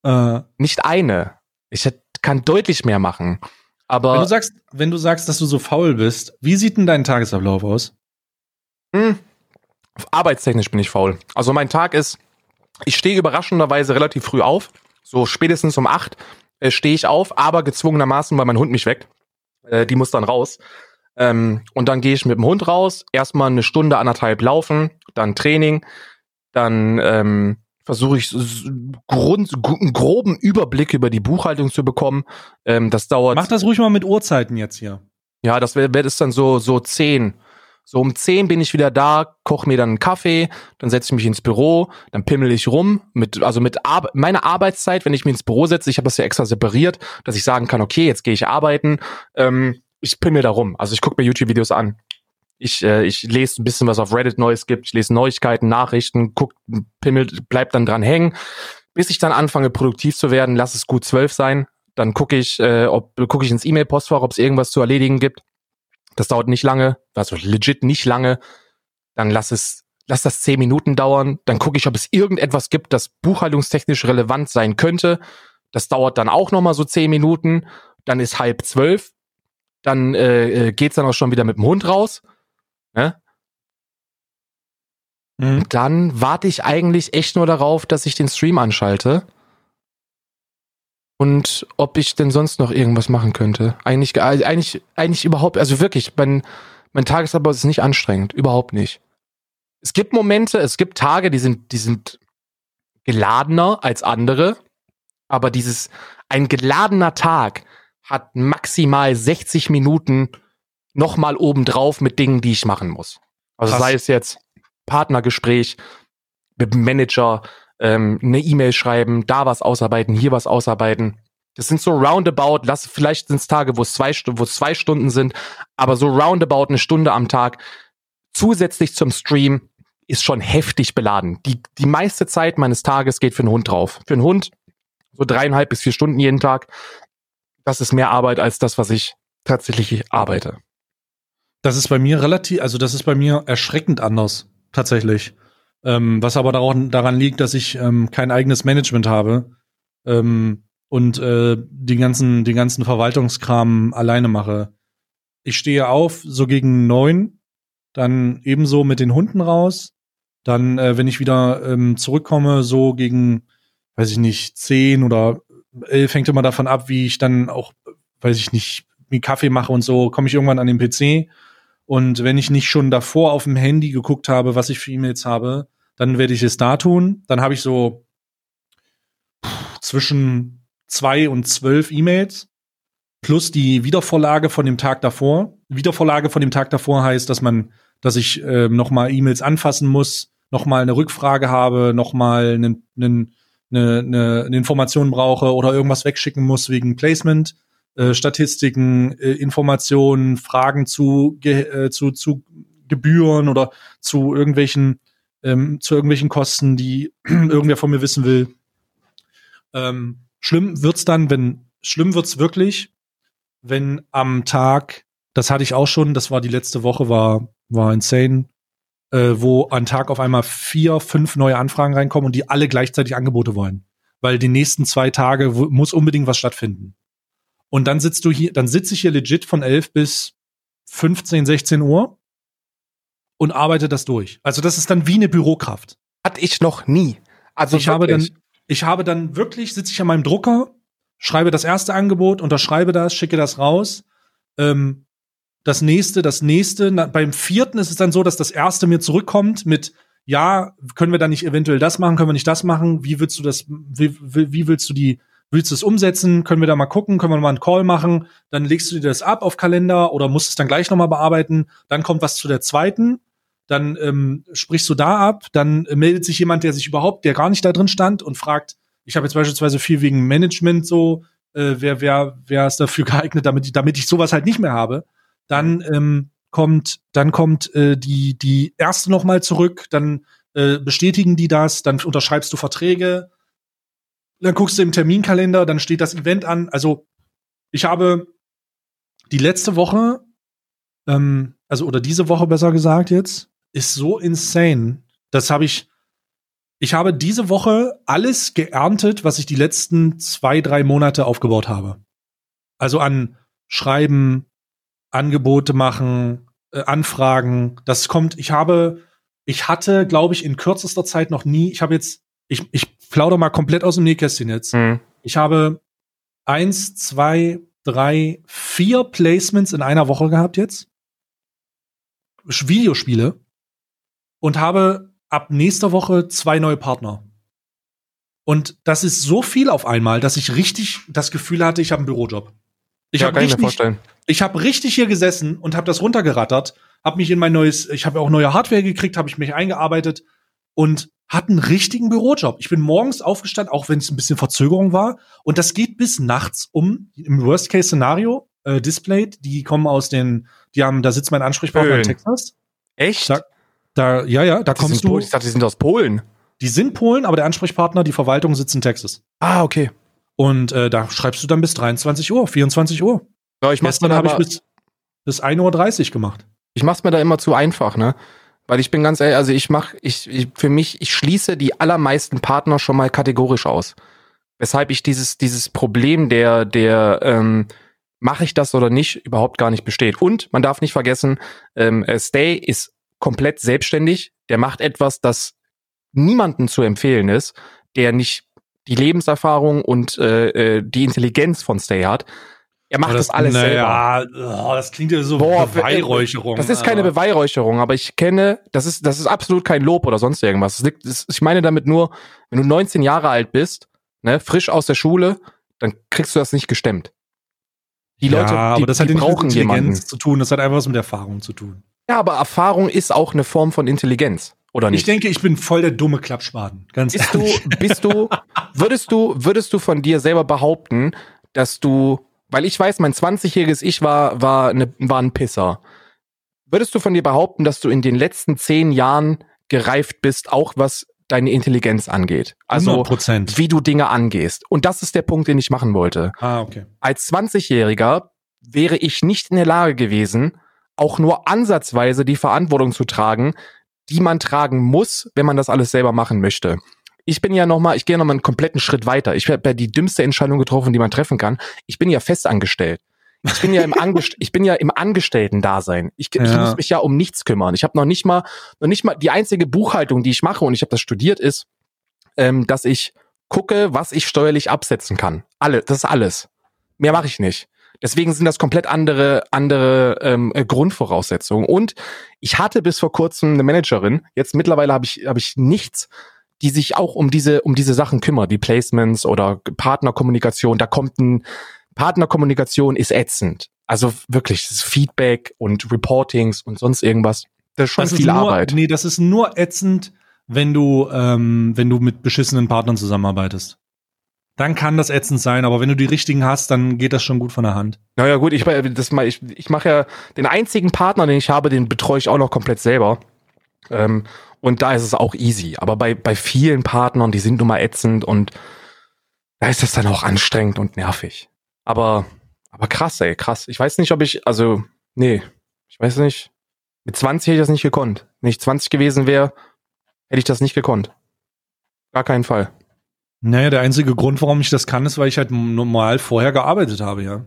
Äh, Nicht eine. Ich kann deutlich mehr machen. Aber wenn du sagst, wenn du sagst, dass du so faul bist, wie sieht denn dein Tagesablauf aus? Hm, arbeitstechnisch bin ich faul. Also mein Tag ist, ich stehe überraschenderweise relativ früh auf. So spätestens um acht äh, stehe ich auf, aber gezwungenermaßen, weil mein Hund mich weckt. Äh, die muss dann raus. Ähm, und dann gehe ich mit dem Hund raus, erstmal eine Stunde, anderthalb laufen, dann Training, dann ähm, versuche ich Grund, einen groben Überblick über die Buchhaltung zu bekommen. Ähm, das dauert. Mach das ruhig mal mit Uhrzeiten jetzt hier. Ja, das wär das dann so so zehn. So um zehn bin ich wieder da, koche mir dann einen Kaffee, dann setze ich mich ins Büro, dann pimmel ich rum mit also mit Ar meiner Arbeitszeit, wenn ich mich ins Büro setze, ich habe das ja extra separiert, dass ich sagen kann, okay, jetzt gehe ich arbeiten. Ähm, ich pimmel da rum. Also ich gucke mir YouTube-Videos an. Ich, äh, ich lese ein bisschen, was auf Reddit Neues gibt. Ich lese Neuigkeiten, Nachrichten, guck, pimmelt, bleib dann dran hängen. Bis ich dann anfange, produktiv zu werden, lass es gut zwölf sein. Dann gucke ich, äh, ob gucke ich ins E-Mail-Postfach, ob es irgendwas zu erledigen gibt. Das dauert nicht lange, also legit nicht lange. Dann lass es, lass das zehn Minuten dauern. Dann gucke ich, ob es irgendetwas gibt, das buchhaltungstechnisch relevant sein könnte. Das dauert dann auch nochmal so zehn Minuten. Dann ist halb zwölf. Dann äh, äh geht's dann auch schon wieder mit dem Hund raus. Ne? Mhm. Dann warte ich eigentlich echt nur darauf, dass ich den Stream anschalte. Und ob ich denn sonst noch irgendwas machen könnte. Eigentlich, äh, eigentlich, eigentlich überhaupt, also wirklich, mein, mein Tagesablauf ist nicht anstrengend. Überhaupt nicht. Es gibt Momente, es gibt Tage, die sind, die sind geladener als andere. Aber dieses, ein geladener Tag hat maximal 60 Minuten nochmal obendrauf mit Dingen, die ich machen muss. Also Krass. sei es jetzt Partnergespräch mit dem Manager, ähm, eine E-Mail schreiben, da was ausarbeiten, hier was ausarbeiten. Das sind so roundabout, lass, vielleicht sind es Tage, wo es zwei, wo es zwei Stunden sind, aber so roundabout eine Stunde am Tag zusätzlich zum Stream ist schon heftig beladen. Die, die meiste Zeit meines Tages geht für einen Hund drauf. Für einen Hund so dreieinhalb bis vier Stunden jeden Tag. Das ist mehr Arbeit als das, was ich tatsächlich arbeite. Das ist bei mir relativ, also das ist bei mir erschreckend anders, tatsächlich. Ähm, was aber daran, daran liegt, dass ich ähm, kein eigenes Management habe ähm, und äh, den ganzen, den ganzen Verwaltungskram alleine mache. Ich stehe auf, so gegen neun, dann ebenso mit den Hunden raus. Dann, äh, wenn ich wieder ähm, zurückkomme, so gegen, weiß ich nicht, zehn oder elf, hängt immer davon ab, wie ich dann auch, weiß ich nicht, wie Kaffee mache und so, komme ich irgendwann an den PC und wenn ich nicht schon davor auf dem Handy geguckt habe, was ich für E-Mails habe, dann werde ich es da tun. Dann habe ich so zwischen zwei und zwölf E-Mails plus die Wiedervorlage von dem Tag davor. Wiedervorlage von dem Tag davor heißt, dass man, dass ich äh, noch mal E-Mails anfassen muss, noch mal eine Rückfrage habe, noch mal eine, eine, eine, eine Information brauche oder irgendwas wegschicken muss wegen Placement äh, Statistiken, äh, Informationen, Fragen zu, äh, zu, zu Gebühren oder zu irgendwelchen, ähm, zu irgendwelchen Kosten, die irgendwer von mir wissen will. Ähm, schlimm wird's dann, wenn, schlimm wird's wirklich, wenn am Tag, das hatte ich auch schon, das war die letzte Woche, war, war insane, äh, wo am Tag auf einmal vier, fünf neue Anfragen reinkommen und die alle gleichzeitig Angebote wollen. Weil die nächsten zwei Tage muss unbedingt was stattfinden. Und dann sitzt du hier, dann sitze ich hier legit von 11 bis 15, 16 Uhr und arbeite das durch. Also das ist dann wie eine Bürokraft. Hatte ich noch nie. Also ich habe dann, ich habe dann wirklich, sitze ich an meinem Drucker, schreibe das erste Angebot, unterschreibe das, schicke das raus. Ähm, das nächste, das nächste. Na, beim vierten ist es dann so, dass das erste mir zurückkommt mit, ja, können wir da nicht eventuell das machen, können wir nicht das machen? Wie willst du das, wie, wie, wie willst du die, willst du es umsetzen? Können wir da mal gucken? Können wir mal einen Call machen? Dann legst du dir das ab auf Kalender oder musst es dann gleich nochmal bearbeiten. Dann kommt was zu der zweiten. Dann ähm, sprichst du da ab. Dann äh, meldet sich jemand, der sich überhaupt, der gar nicht da drin stand und fragt, ich habe jetzt beispielsweise viel wegen Management so, äh, wer, wer, wer ist dafür geeignet, damit ich, damit ich sowas halt nicht mehr habe. Dann ähm, kommt, dann kommt äh, die, die erste nochmal zurück, dann äh, bestätigen die das, dann unterschreibst du Verträge, dann guckst du im Terminkalender, dann steht das Event an. Also ich habe die letzte Woche, ähm, also oder diese Woche besser gesagt jetzt, ist so insane. Das habe ich, ich habe diese Woche alles geerntet, was ich die letzten zwei, drei Monate aufgebaut habe. Also an Schreiben, Angebote machen, äh, Anfragen. Das kommt, ich habe, ich hatte, glaube ich, in kürzester Zeit noch nie, ich habe jetzt ich, ich plaudere mal komplett aus dem Nähkästchen jetzt. Mhm. Ich habe eins, zwei, drei, vier Placements in einer Woche gehabt jetzt. Videospiele. Und habe ab nächster Woche zwei neue Partner. Und das ist so viel auf einmal, dass ich richtig das Gefühl hatte, ich habe einen Bürojob. Ich ja, habe richtig, ich habe richtig hier gesessen und habe das runtergerattert, habe mich in mein neues, ich habe auch neue Hardware gekriegt, habe ich mich eingearbeitet und hat einen richtigen Bürojob. Ich bin morgens aufgestanden, auch wenn es ein bisschen Verzögerung war. Und das geht bis nachts um, im Worst-Case-Szenario, äh, displayed. Die kommen aus den, die haben, da sitzt mein Ansprechpartner Schön. in Texas. Echt? Da, da, ja, ja, da die kommst du. Ich dachte, die sind aus Polen. Die sind Polen, aber der Ansprechpartner, die Verwaltung sitzt in Texas. Ah, okay. Und äh, da schreibst du dann bis 23 Uhr, 24 Uhr. Ja, ich Gestern habe ich bis, bis 1.30 Uhr gemacht. Ich mach's mir da immer zu einfach, ne? Weil ich bin ganz ehrlich, also ich mache, ich, ich, für mich, ich schließe die allermeisten Partner schon mal kategorisch aus. Weshalb ich dieses, dieses Problem der, der, ähm, mache ich das oder nicht, überhaupt gar nicht besteht. Und man darf nicht vergessen, ähm, äh, Stay ist komplett selbstständig. Der macht etwas, das niemanden zu empfehlen ist, der nicht die Lebenserfahrung und äh, äh die Intelligenz von Stay hat. Er macht das, das, alles naja, selber. Oh, das klingt ja so Boah, Beweihräucherung. Das ist keine Beweihräucherung, aber ich kenne, das ist, das ist absolut kein Lob oder sonst irgendwas. Liegt, das, ich meine damit nur, wenn du 19 Jahre alt bist, ne, frisch aus der Schule, dann kriegst du das nicht gestemmt. Die Leute, ja, die, aber das hat die brauchen mit Intelligenz jemanden. zu tun, das hat einfach was mit Erfahrung zu tun. Ja, aber Erfahrung ist auch eine Form von Intelligenz, oder nicht? Ich denke, ich bin voll der dumme Klappspaten, ganz bist ehrlich. du, bist du, würdest du, würdest du von dir selber behaupten, dass du weil ich weiß, mein 20-jähriges Ich war, war, ne, war ein Pisser. Würdest du von dir behaupten, dass du in den letzten zehn Jahren gereift bist, auch was deine Intelligenz angeht? Also 100%. wie du Dinge angehst. Und das ist der Punkt, den ich machen wollte. Ah, okay. Als 20-Jähriger wäre ich nicht in der Lage gewesen, auch nur ansatzweise die Verantwortung zu tragen, die man tragen muss, wenn man das alles selber machen möchte ich bin ja noch mal, ich gehe noch mal einen kompletten Schritt weiter. Ich habe ja die dümmste Entscheidung getroffen, die man treffen kann. Ich bin ja festangestellt. Ich bin ja im Angest ich bin ja im Angestellten-Dasein. Ich, ja. ich muss mich ja um nichts kümmern. Ich habe noch nicht mal, noch nicht mal die einzige Buchhaltung, die ich mache und ich habe das studiert, ist, ähm, dass ich gucke, was ich steuerlich absetzen kann. Alle, das ist alles. Mehr mache ich nicht. Deswegen sind das komplett andere, andere ähm, äh, Grundvoraussetzungen. Und ich hatte bis vor kurzem eine Managerin. Jetzt mittlerweile habe ich, hab ich nichts die sich auch um diese, um diese Sachen kümmert, wie Placements oder Partnerkommunikation. Da kommt ein, Partnerkommunikation ist ätzend. Also wirklich, das Feedback und Reportings und sonst irgendwas. Das ist schon das viel ist nur, Arbeit. Nee, das ist nur ätzend, wenn du, ähm, wenn du mit beschissenen Partnern zusammenarbeitest. Dann kann das ätzend sein, aber wenn du die richtigen hast, dann geht das schon gut von der Hand. Naja, gut, ich, das mal, ich, ich mache ja den einzigen Partner, den ich habe, den betreue ich auch noch komplett selber. Ähm, und da ist es auch easy. Aber bei, bei vielen Partnern, die sind nun mal ätzend und da ist das dann auch anstrengend und nervig. Aber, aber krass, ey, krass. Ich weiß nicht, ob ich, also, nee, ich weiß nicht. Mit 20 hätte ich das nicht gekonnt. Wenn ich 20 gewesen wäre, hätte ich das nicht gekonnt. Gar keinen Fall. Naja, der einzige Grund, warum ich das kann, ist, weil ich halt normal vorher gearbeitet habe, ja.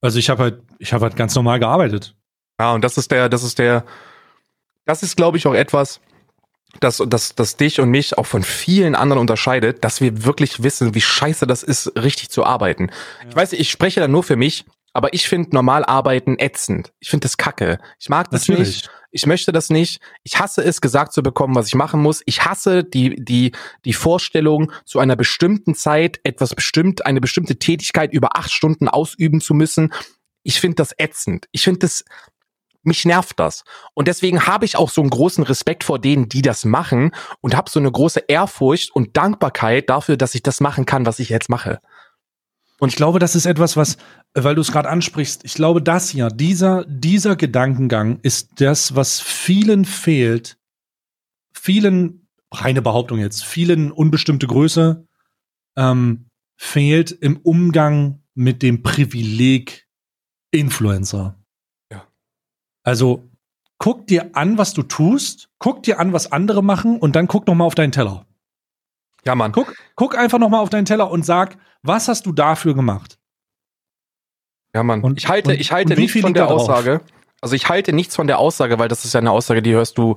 Also ich habe halt, ich habe halt ganz normal gearbeitet. Ja, und das ist der, das ist der, das ist, glaube ich, auch etwas, das, das, das dich und mich auch von vielen anderen unterscheidet, dass wir wirklich wissen, wie scheiße das ist, richtig zu arbeiten. Ja. Ich weiß, ich spreche da nur für mich, aber ich finde normal arbeiten ätzend. Ich finde das kacke. Ich mag das Natürlich. nicht. Ich möchte das nicht. Ich hasse es, gesagt zu bekommen, was ich machen muss. Ich hasse die, die, die Vorstellung, zu einer bestimmten Zeit etwas bestimmt, eine bestimmte Tätigkeit über acht Stunden ausüben zu müssen. Ich finde das ätzend. Ich finde das, mich nervt das. Und deswegen habe ich auch so einen großen Respekt vor denen, die das machen und habe so eine große Ehrfurcht und Dankbarkeit dafür, dass ich das machen kann, was ich jetzt mache. Und ich glaube, das ist etwas, was, weil du es gerade ansprichst, ich glaube, das hier, dieser, dieser Gedankengang ist das, was vielen fehlt, vielen, reine Behauptung jetzt, vielen unbestimmte Größe, ähm, fehlt im Umgang mit dem Privileg Influencer. Also guck dir an, was du tust, guck dir an, was andere machen und dann guck noch mal auf deinen Teller. Ja, Mann. Guck, guck einfach noch mal auf deinen Teller und sag, was hast du dafür gemacht? Ja, Mann. Und, ich halte, und, ich halte nichts von der Aussage. Also ich halte nichts von der Aussage, weil das ist ja eine Aussage, die hörst du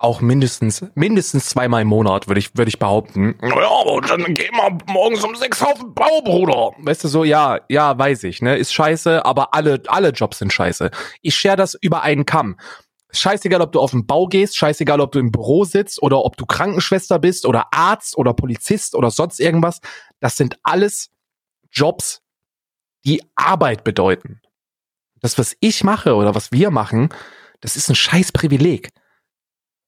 auch mindestens, mindestens zweimal im Monat, würde ich, würde ich behaupten. Ja, aber dann geh mal morgens um sechs auf den Bau, Bruder. Weißt du so, ja, ja, weiß ich, ne, ist scheiße, aber alle, alle Jobs sind scheiße. Ich share das über einen Kamm. Scheißegal, ob du auf den Bau gehst, scheißegal, ob du im Büro sitzt oder ob du Krankenschwester bist oder Arzt oder Polizist oder sonst irgendwas. Das sind alles Jobs, die Arbeit bedeuten. Das, was ich mache oder was wir machen, das ist ein scheiß Privileg.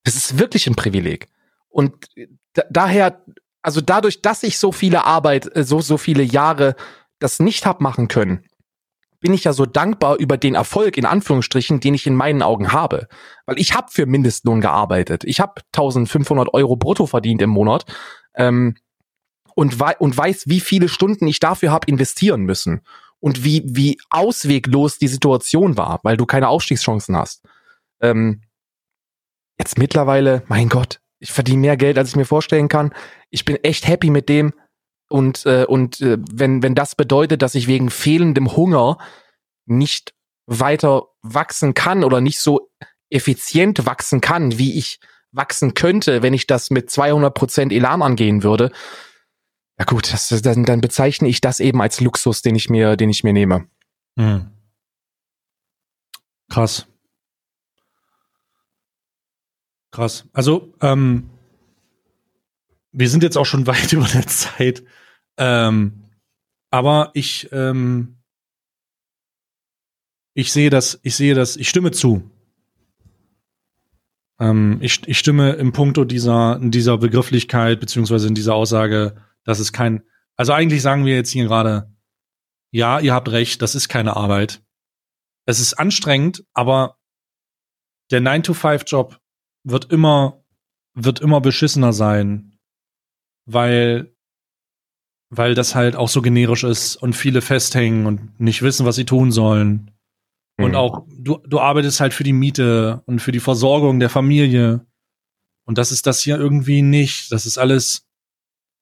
Das ist wirklich ein Privileg. Und daher, also dadurch, dass ich so viele Arbeit, äh, so, so viele Jahre das nicht hab machen können, bin ich ja so dankbar über den Erfolg in Anführungsstrichen, den ich in meinen Augen habe. Weil ich habe für Mindestlohn gearbeitet. Ich habe 1500 Euro brutto verdient im Monat ähm, und, wei und weiß, wie viele Stunden ich dafür habe investieren müssen und wie, wie ausweglos die Situation war, weil du keine Aufstiegschancen hast. Ähm, Jetzt mittlerweile, mein Gott, ich verdiene mehr Geld, als ich mir vorstellen kann. Ich bin echt happy mit dem. Und, äh, und äh, wenn, wenn das bedeutet, dass ich wegen fehlendem Hunger nicht weiter wachsen kann oder nicht so effizient wachsen kann, wie ich wachsen könnte, wenn ich das mit 200% Elan angehen würde, ja gut, das, dann, dann bezeichne ich das eben als Luxus, den ich mir, den ich mir nehme. Mhm. Krass. Krass. Also, ähm, wir sind jetzt auch schon weit über der Zeit. Ähm, aber ich, ähm, ich sehe das, ich sehe das, ich stimme zu. Ähm, ich, ich stimme im Punkto dieser, dieser Begrifflichkeit, beziehungsweise in dieser Aussage, dass es kein, also eigentlich sagen wir jetzt hier gerade, ja, ihr habt recht, das ist keine Arbeit. Es ist anstrengend, aber der 9-to-5-Job wird immer, wird immer beschissener sein, weil, weil das halt auch so generisch ist und viele festhängen und nicht wissen, was sie tun sollen. Mhm. Und auch, du, du arbeitest halt für die Miete und für die Versorgung der Familie. Und das ist das hier irgendwie nicht. Das ist alles,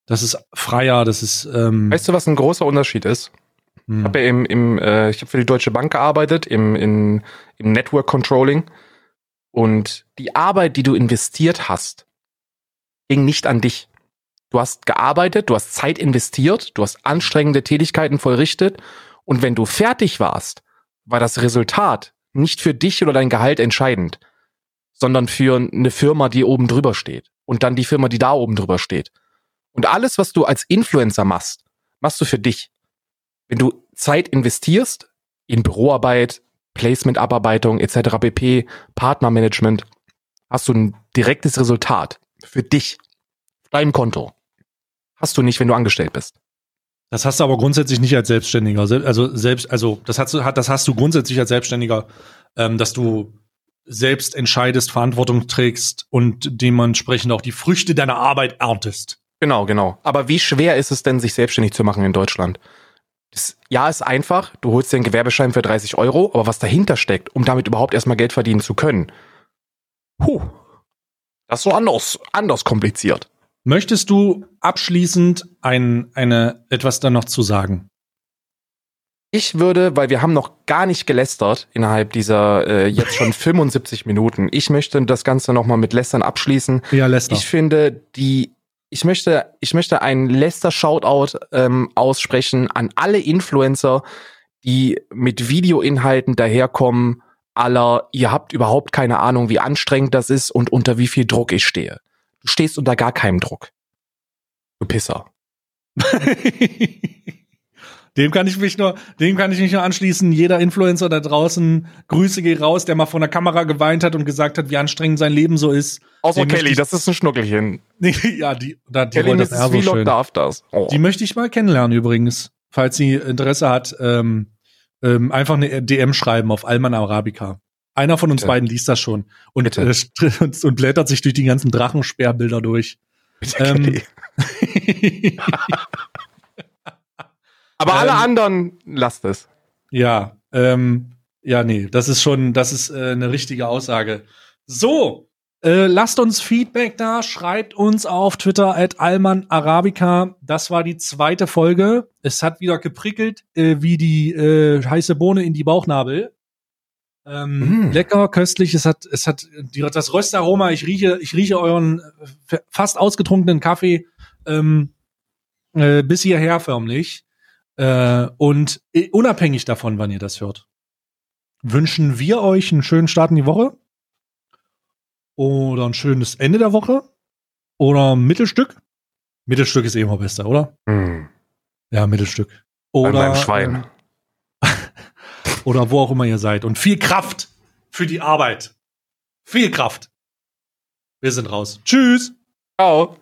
das ist freier, das ist. Ähm weißt du, was ein großer Unterschied ist? Hm. Ich habe ja im, im äh, ich habe für die Deutsche Bank gearbeitet, im, in, im Network Controlling. Und die Arbeit, die du investiert hast, ging nicht an dich. Du hast gearbeitet, du hast Zeit investiert, du hast anstrengende Tätigkeiten vollrichtet und wenn du fertig warst, war das Resultat nicht für dich oder dein Gehalt entscheidend, sondern für eine Firma, die oben drüber steht und dann die Firma, die da oben drüber steht. Und alles, was du als Influencer machst, machst du für dich. Wenn du Zeit investierst in Büroarbeit, Placement-Abarbeitung etc. pp, Partnermanagement, hast du ein direktes Resultat für dich, dein Konto. Hast du nicht, wenn du angestellt bist. Das hast du aber grundsätzlich nicht als Selbstständiger. Also selbst, also das hast du, das hast du grundsätzlich als Selbstständiger, ähm, dass du selbst entscheidest, Verantwortung trägst und dementsprechend auch die Früchte deiner Arbeit erntest. Genau, genau. Aber wie schwer ist es denn, sich selbstständig zu machen in Deutschland? Das, ja, ist einfach. Du holst dir einen Gewerbeschein für 30 Euro, aber was dahinter steckt, um damit überhaupt erstmal Geld verdienen zu können, puh, das ist so anders, anders kompliziert. Möchtest du abschließend ein, eine, etwas da noch zu sagen? Ich würde, weil wir haben noch gar nicht gelästert innerhalb dieser äh, jetzt schon 75 Minuten. Ich möchte das Ganze nochmal mit Lästern abschließen. Ja, Läster. Ich finde, die, ich möchte, ich möchte einen Läster-Shoutout ähm, aussprechen an alle Influencer, die mit Videoinhalten daherkommen, aller, ihr habt überhaupt keine Ahnung, wie anstrengend das ist und unter wie viel Druck ich stehe. Du stehst unter gar keinem Druck. Du Pisser. Dem kann ich mich nur, dem kann ich mich nur anschließen. Jeder Influencer da draußen, Grüße geh raus, der mal vor der Kamera geweint hat und gesagt hat, wie anstrengend sein Leben so ist. Außer Kelly, ich, das ist ein Schnuckelchen. ja, die, da, die Kelly das ist wie so darf das. Oh. Die möchte ich mal kennenlernen übrigens, falls sie Interesse hat. Ähm, ähm, einfach eine DM schreiben auf Alman Arabica. Einer von uns Bitte. beiden liest das schon und, äh, und blättert sich durch die ganzen Drachensperrbilder durch. Bitte, ähm, Aber alle ähm, anderen lasst es. Ja, ähm, ja, nee, das ist schon, das ist äh, eine richtige Aussage. So, äh, lasst uns Feedback da, schreibt uns auf Twitter at Alman Arabica. Das war die zweite Folge. Es hat wieder geprickelt äh, wie die äh, heiße Bohne in die Bauchnabel. Ähm, mm. Lecker, köstlich. Es hat, es hat die, das Röstaroma. Ich rieche, ich rieche euren äh, fast ausgetrunkenen Kaffee ähm, äh, bis hierher förmlich. Äh, und äh, unabhängig davon, wann ihr das hört, wünschen wir euch einen schönen Start in die Woche oder ein schönes Ende der Woche oder ein Mittelstück. Mittelstück ist eh immer besser, oder? Mm. Ja, Mittelstück. Oder beim Schwein. Ähm, oder wo auch immer ihr seid. Und viel Kraft für die Arbeit. Viel Kraft. Wir sind raus. Tschüss. Ciao.